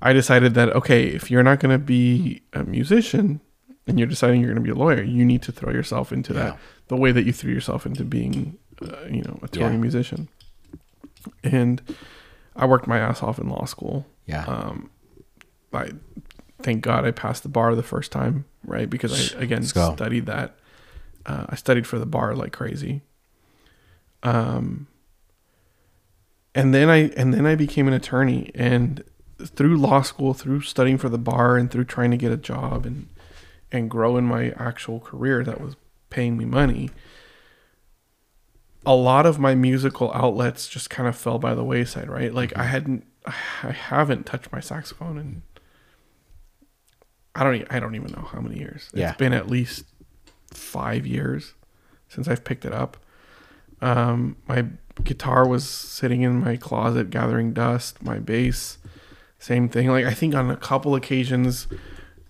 I decided that okay, if you're not going to be a musician and you're deciding you're going to be a lawyer, you need to throw yourself into Yeah. that the way that you threw yourself into being, uh, you know, a touring Yeah. musician. And I worked my ass off in law school. Yeah. Um, I thank God I passed the bar the first time, right? Because I again studied that. Uh, I studied for the bar like crazy. Um, and then I and then I became an attorney, and through law school, through studying for the bar, and through trying to get a job and and grow in my actual career that was paying me money. A lot of my musical outlets just kind of fell by the wayside, right? Like I hadn't, I haven't touched my saxophone in I don't, I don't even know how many years. Yeah. It's been at least five years since I've picked it up. Um, my guitar was sitting in my closet gathering dust. My bass, same thing. Like I think on a couple occasions,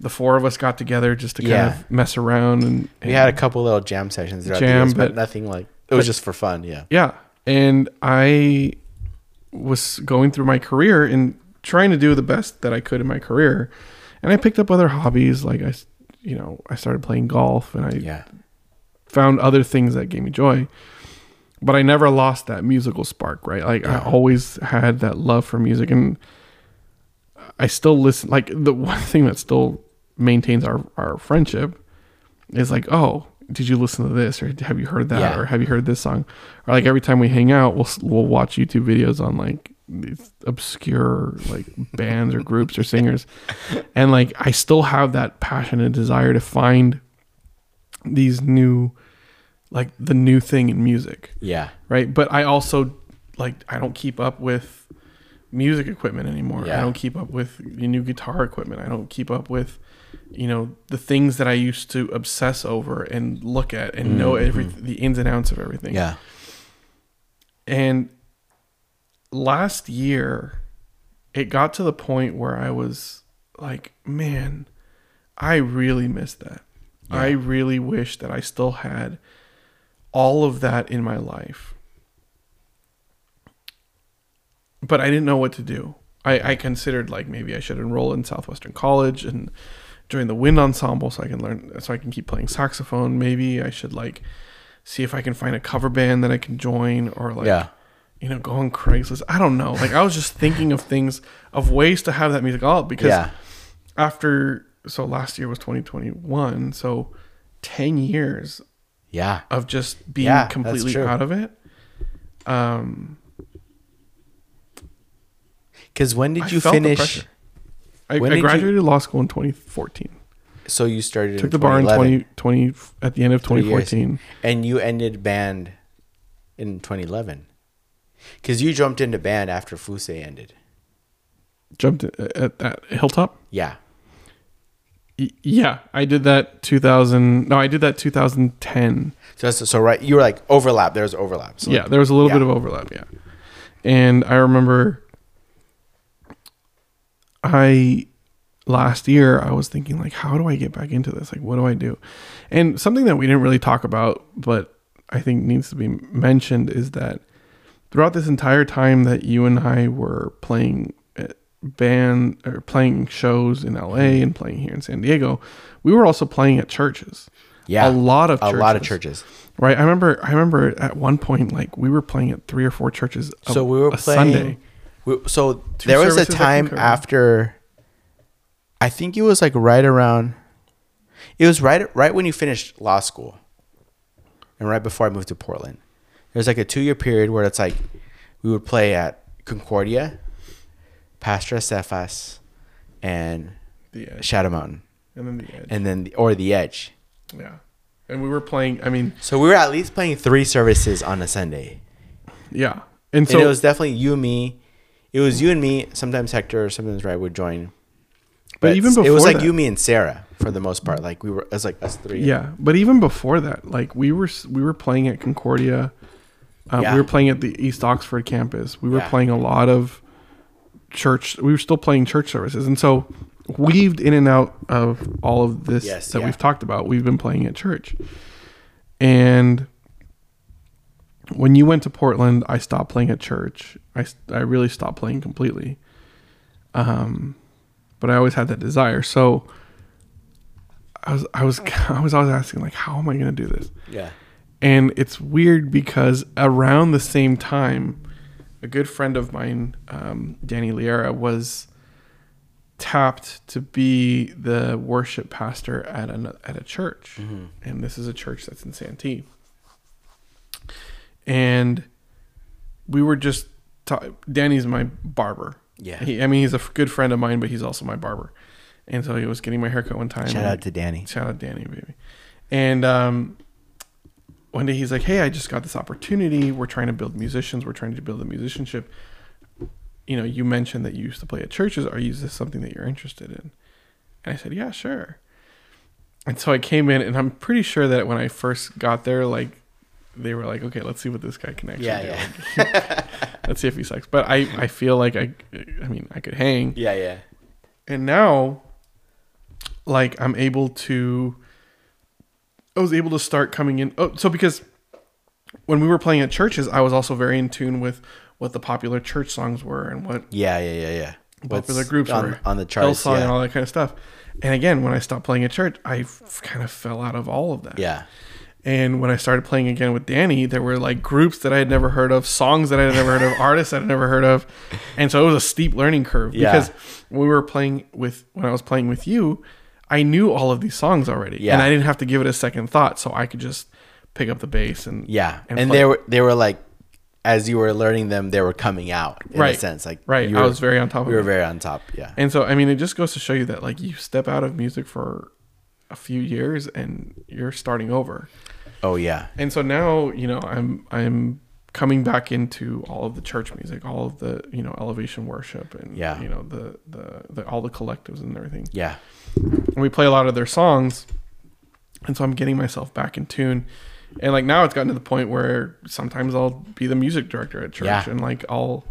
the four of us got together just to kind Yeah. of mess around and, We and had a couple little jam sessions throughout Jam, the years, but, but- nothing like it was just for fun. Yeah. Yeah. And I was going through my career and trying to do the best that I could in my career. And I picked up other hobbies. Like I, s- you know, I started playing golf and I Yeah. found other things that gave me joy. But I never lost that musical spark, right? Like I always had that love for music and I still listen like the [laughs] one thing that still maintains our, our friendship is like, oh, did you listen to this or have you heard that Yeah. or have you heard this song? Or like every time we hang out, we'll we'll watch YouTube videos on like these obscure like bands or groups or singers, [laughs] and like I still have that passion and desire to find these new, like the new thing in music, Yeah. right? But I also like I don't keep up with music equipment anymore. I don't keep up with the new guitar equipment. I don't keep up with you know the things that I used to obsess over and look at and know mm-hmm. every the ins and outs of everything. Yeah. And last year, it got to the point where I was like, man, I really miss that. I really wish that I still had all of that in my life. But I didn't know what to do. I, I considered like maybe I should enroll in Southwestern College and join the wind ensemble so I can learn so I can keep playing saxophone. Maybe I should like see if I can find a cover band that I can join or like yeah. you know, go on Craigslist. I don't know. Like I was just thinking of things of ways to have that music out because Yeah. after so last year was 2021, so 10 years Yeah. of just being Yeah, completely out of it. Um Because when did I you finish? I, When I did you- graduated law school in 2014. So you started Took the bar in 2011, 2020 at the end of 2014. and you ended band in 2011. Because you jumped into band after Fuse ended. Jumped uh, at, at, at Hilltop. Yeah. Y- Yeah, I did that 2000. No, I did that 2010. So that's, so right. You were like overlap. There was overlap. So yeah, there was a little yeah. bit of overlap. Yeah, and I remember I last year I was thinking like, how do I get back into this? Like, what do I do? And something that we didn't really talk about, but I think needs to be mentioned is that throughout this entire time that you and I were playing eh, band or playing shows in LA hmm. and playing here in San Diego, we were also playing at churches. Yeah. a lot of a churches. lot of churches. Right. I remember I remember at one point like we were playing at three or four churches a, So we were a playing. Sunday. We- so there was a time after. I think it was like right around. It was right right when you finished law school, and right before I moved to Portland. There's like a two year period where it's like we would play at Concordia, Pastor Cephas, and the Shadow Mountain, and then the edge. and then the, or the Edge. yeah, and we were playing. I mean, So we were at least playing three services on a Sunday. yeah, and So and it was definitely you and me. It was you and me. Sometimes Hector, sometimes Ray would join. But even it was like that- you, me, and Sarah for the most part. Like we were, it was like us three. yeah, but even before that, like we were we were playing at Concordia. Uh, Yeah. We were playing at the East Oxford campus. We were Yeah. playing a lot of church. We were still playing church services, and so weaved in and out of all of this Yes, that yeah. we've talked about. We've been playing at church, and when you went to Portland, I stopped playing at church. I, I really stopped playing completely. Um, but I always had that desire. So I was I was [laughs] I was always asking like, how am I going to do this? yeah, And it's weird because around the same time, a good friend of mine, um, Danny Liera, was tapped to be the worship pastor at an, at a church, and this is a church that's in Santee. And we were just ta- Danny's my barber. Yeah. he, I mean he's a good friend of mine, but he's also my barber. And so he was getting my haircut one time. Shout out to Danny. Shout out Danny, baby. And um, one day he's like, "Hey, I just got this opportunity. We're trying to build musicians. We're trying to build a musicianship. You know, you mentioned that you used to play at churches. Are you is this something that you're interested in?" And I said, "Yeah, sure." And so I came in, and I'm pretty sure that when I first got there, like they were like, "Okay, let's see what this guy can actually Yeah, do. yeah. [laughs] let's see if he sucks." But I, I feel like I, I mean, I could hang Yeah, yeah. and now like i'm able to i was able to start coming in oh so because when we were playing at churches i was also very in tune with what the popular church songs were and what Yeah, yeah, yeah, yeah. popular What's groups on, were on the charts. Hillsong and all that kind of stuff and again when i stopped playing at church i f- kind of fell out of all of that yeah. And when I started playing again with Danny, there were like groups that I had never heard of, songs that I had never heard of, [laughs] artists that I had never heard of. And so it was a steep learning curve Yeah. because when we were playing with, when I was playing with you, I knew all of these songs already. Yeah. And I didn't have to give it a second thought. So I could just pick up the bass and, Yeah. And And, they were they were like as you were learning them, they were coming out in Right. a sense. Like right. you I were- was very on top we were very on top. Yeah. And so, I mean, it just goes to show you that like you step out of music for a few years and you're starting over. Oh yeah. and so now you know i'm i'm coming back into all of the church music all of the you know elevation worship and Yeah. you know the, the the all the collectives and everything Yeah. and we play a lot of their songs and so i'm getting myself back in tune and like now it's gotten to the point where sometimes i'll be the music director at church Yeah. and like i'll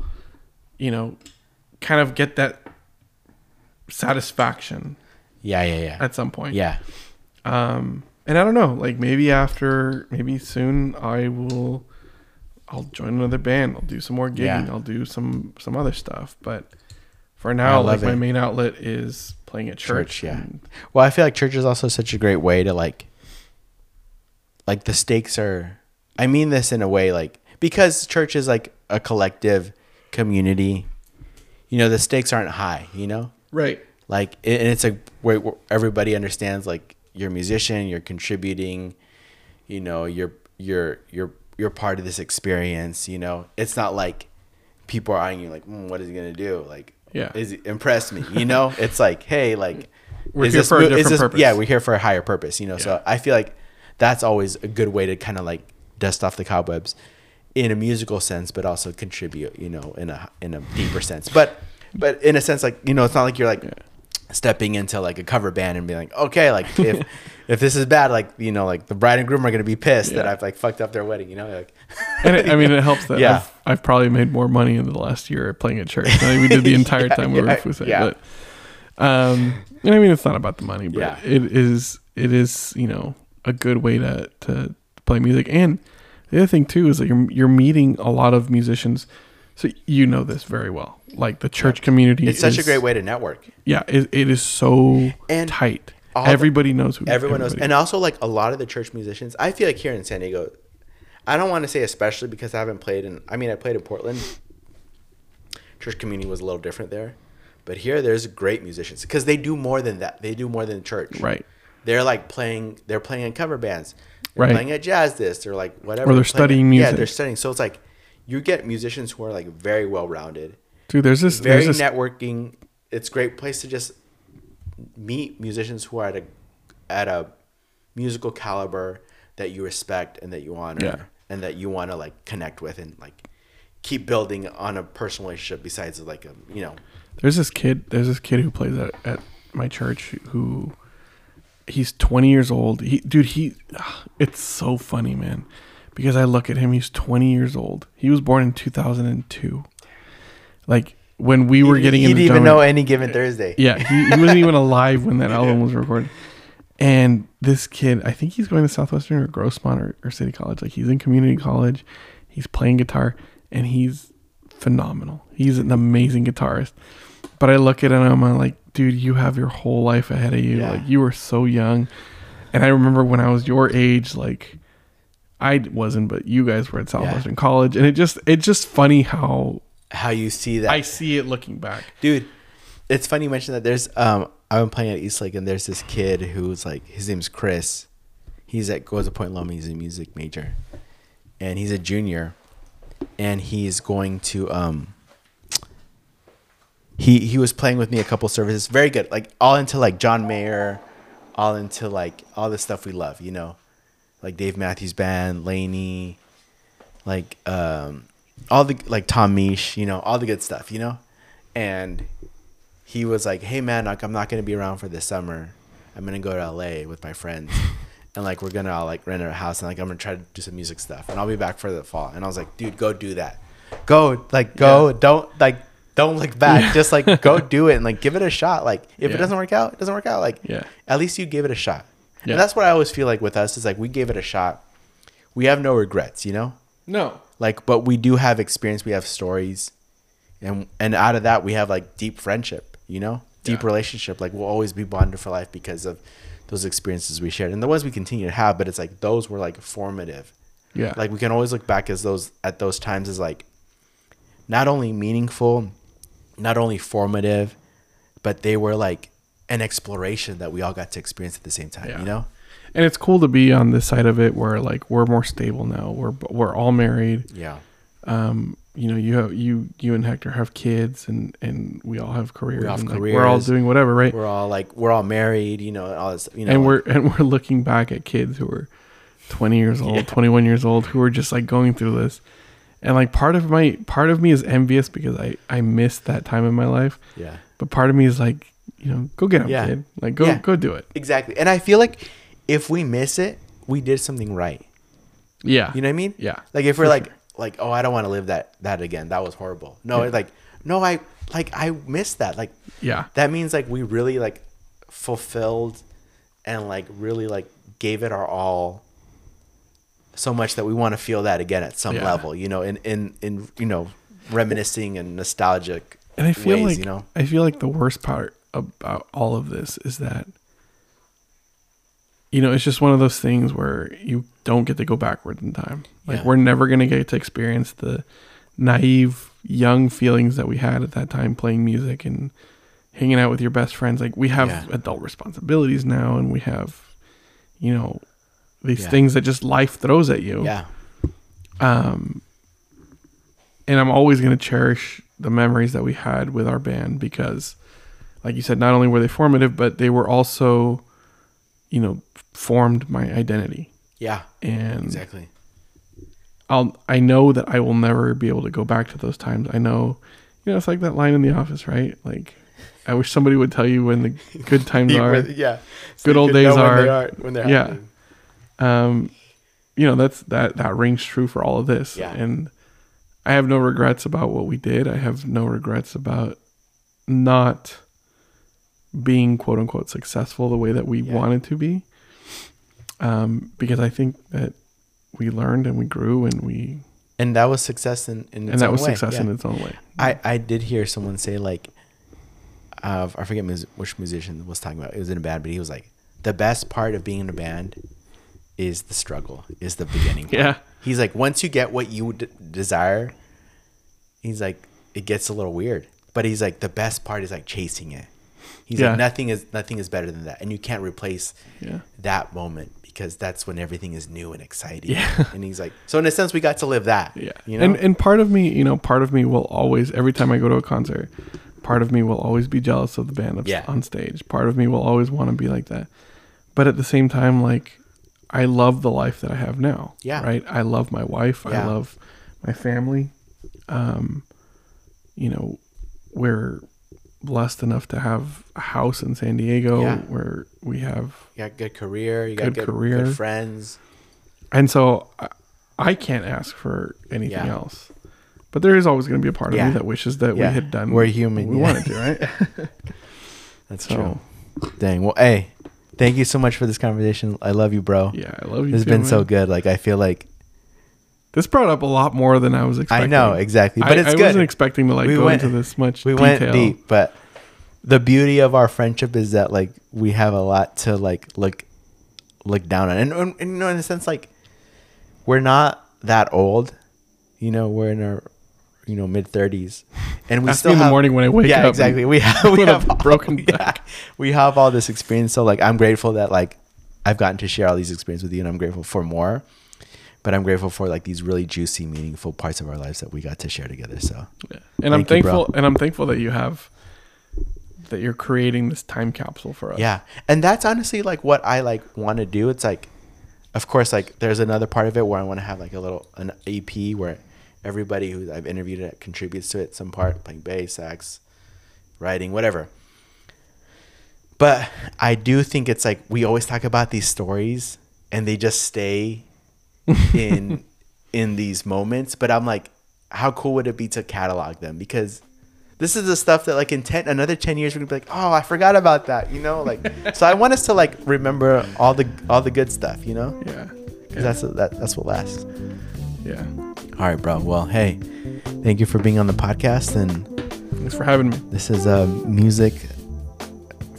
you know kind of get that satisfaction Yeah, yeah, yeah. at some point Yeah. um, and I don't know, like maybe after, maybe soon, I will, I'll join another band. I'll do some more gigging. Yeah. I'll do some some other stuff. But for now, like love my main outlet is playing at church. Church, yeah. and- Well, I feel like church is also such a great way to like like the stakes are I mean this in a way like because church is like a collective community, you know, the stakes aren't high, you know? right. Like and it's a way where everybody understands like you're a musician, you're contributing, you know, you're you're you're you're part of this experience, you know. It's not like people are eyeing you like, mm, what is he gonna do? Like, Yeah. is he impress me? You know, [laughs] it's like, hey, like, We're is here this for a different this- purpose. Yeah, we're here for a higher purpose. You know, Yeah. so I feel like that's always a good way to kind of like dust off the cobwebs in a musical sense, but also contribute. You know, in a in a deeper sense. But but in a sense, like you know, it's not like you're like stepping into like a cover band and being like, okay, like if [laughs] if this is bad, like you know, like the bride and groom are gonna be pissed that I've like fucked up their wedding. You know, like [laughs] And it, I mean, it helps that [laughs] Yeah. I've, I've probably made more money in the last year playing at church we did the entire Yeah, time we were yeah, Fusay. yeah. But, um, and I mean, it's not about the money, but Yeah. it is, it is, you know, a good way to, to play music. And the other thing too, is that you're, you're meeting a lot of musicians. So you know this very well. Like the church community it's such a great way to network. Yeah. It, it is so And tight. all the- Everybody knows who Everyone knows, and also like a lot of the church musicians. I feel like here in San Diego, I don't want to say especially because I haven't played in. I mean, I played in Portland. Church community was a little different there, but here there's great musicians because they do more than that. They do more than church. Right. They're like playing. They're playing in cover bands. They're Right. playing at jazz this or like whatever. Or they're playing- studying music. Yeah, they're studying. So it's like you get musicians who are like very well rounded, Dude, there's this, very there's this networking. It's a great place to just meet musicians who are at a at a musical caliber that you respect and that you honor Yeah. and that you want to like connect with and like keep building on a personal relationship besides like a you know There's this kid. There's this kid who plays at, at my church who he's 20 years old. He, dude, he, it's so funny, man, because I look at him. He's 20 years old. He was born in 2002. Like when we were He- getting he into didn't even know any given Thursday Yeah, he, he wasn't even [laughs] alive when that album was recorded. And this kid, I think he's going to Southwestern or Grossmont or, or City College. Like he's in community college. He's playing guitar and he's phenomenal. He's an amazing guitarist. But I look at him and I'm like, dude, you have your whole life ahead of you. Yeah. Like you were so young. And I remember when I was your age, like I wasn't, but you guys were at Southwestern College. And it just it's just funny how how you see that. I see it looking back. dude it's funny you mentioned that. There's um i've been playing at eastlake and there's this kid who's like his name's chris. He's at goes to point loma he's a music major. And he's a junior. And he's going to um he he was playing with me a couple services. Very good. Like all into like john mayer all into like all the stuff we love you know? Like dave matthews band LANY like um all the like Tom Misch, you know, all the good stuff, you know? And he was like, Hey man, like I'm not gonna be around for this summer. I'm gonna go to LA with my friends. And like we're gonna all like rent a house and like I'm gonna try to do some music stuff and I'll be back for the fall. And I was like, dude, go do that. Go like go, Yeah. don't like don't look back. Just like go [laughs] do it and like give it a shot. Like if Yeah. it doesn't work out, it doesn't work out. Like Yeah. at least you gave it a shot. Yeah. And that's what I always feel like with us is like we gave it a shot. We have no regrets, you know? No. Like but we do have experience we have stories and and out of that we have like deep friendship you know deep Yeah. relationship like we'll always be bonded for life because of those experiences we shared and the ones we continue to have but it's like those were like formative Yeah. like we can always look back as those at those times as like not only meaningful not only formative but they were like an exploration that we all got to experience at the same time Yeah. you know and it's cool to be on this side of it where like we're more stable now. We're we're all married. yeah Um, you know, you have you you and Hector have kids, and and we all have careers. We have and, like, we're all doing whatever, right? we're all like we're all married you know and all this you know and we're and we're looking back at kids who are 20 years [laughs] old, Yeah. 21 years old, who are just like going through this. And like part of my part of me is envious because I I missed that time in my life, yeah but part of me is like, you know, go get them, Yeah. kid. Like go Yeah. go do it. Exactly. And I feel like if we miss it, we did something right. Yeah. You know what I mean? Yeah. Like if we're like sure. like oh I don't want to live that that again. That was horrible. No, Yeah. like no I like I missed that. Like Yeah. that means like we really like fulfilled and like really like gave it our all so much that we want to feel that again at some Yeah. level, you know, in in in you know reminiscing and nostalgic And I feel ways, like you know. I feel like the worst part about all of this is that you know, it's just one of those things where you don't get to go backward in time. Like Yeah. we're never going to get to experience the naive young feelings that we had at that time playing music and hanging out with your best friends. Like we have Yeah. adult responsibilities now and we have you know these Yeah. things that just life throws at you Yeah. um and i'm always going to cherish the memories that we had with our band because like you said not only were they formative but they were also you know formed my identity Yeah. and Exactly. i'll i know that i will never be able to go back to those times i know you know it's like that line in the office right like i wish somebody would tell you when the good [laughs] times are yeah. Good old days are- when, they are, when they're yeah. happening. um you know that's that that rings true for all of this Yeah. and i have no regrets about what we did i have no regrets about not being quote unquote successful the way that we Yeah. wanted to be um because i think that we learned and we grew and we And that was success in, in its and that own was way. success Yeah. in its own way I, I did hear someone say like, uh, I forget mus- which musician was talking about. It was in a band, but he was like, the best part of being in a band is the struggle, is the beginning. part." Yeah. He's like, once you get what you d- desire, he's like, it gets a little weird. But he's like, the best part is like chasing it. He's Yeah. like, nothing is nothing is better than that, and you can't replace yeah that moment because that's when everything is new and exciting. Yeah. [laughs] And he's like, so in a sense, we got to live that. Yeah. You know. And and part of me, you know, part of me will always every time I go to a concert, Part of me will always be jealous of the band up Yeah. on stage. Part of me will always want to be like that. But at the same time, like I love the life that I have now. Yeah. Right. I love my wife. Yeah. I love my family. Um, you know, we're blessed enough to have a house in San Diego Yeah. where we have You got good career. You got Good good, career. good friends. And so I, I can't ask for anything Yeah. else. But there is always going to be a part of Yeah. me that wishes that we had done. We're human, We wanted to, right? [laughs] [laughs] That's so true. Dang. Well, hey, thank you so much for this conversation. I love you, bro. yeah, I love you. This has too, been so good. Like I feel like This brought up a lot more than I was expecting. I know exactly, but I, it's I good. wasn't expecting to like We go went- into this much. we detail. went deep, but the beauty of our friendship is that like we have a lot to like look look down on, and, and, you know, in a sense, like we're not that old. You know, we're in our you know mid thirties, and we still in the morning when I wake yeah, up. exactly. We have we have all- broken [laughs] yeah, back. we have all this experience. So like, I'm grateful that like I've gotten to share all these experiences with you, and I'm grateful for more. But I'm grateful for like these really juicy, meaningful parts of our lives that we got to share together. So Yeah. And I'm Thank you, thankful, and I'm thankful that you have that you're creating this time capsule for us. Yeah. And that's honestly like what I like want to do. It's like of course like there's another part of it where I want to have like a little an EP where everybody who I've interviewed contributes to it some part playing bass, sax, writing, whatever. But I do think it's like we always talk about these stories and they just stay in [laughs] in these moments, but I'm like how cool would it be to catalog them? Because this is the stuff that like in 10 another 10 years we're gonna be like oh i forgot about that you know? Like [laughs] so i want us to like remember all the all the good stuff you know? Yeah. 'Cause that's that, that's what lasts. Yeah. all right bro. Well hey thank you for being on the podcast and Thanks for having me. this is uh, music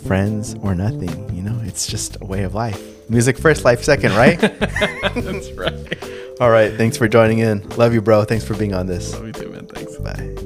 friends or nothing you know? It's just a way of life Music first, life second, right? [laughs] That's right. All right. Thanks for joining in. Love you, bro. Thanks for being on this. Love you too, man. Thanks. Bye.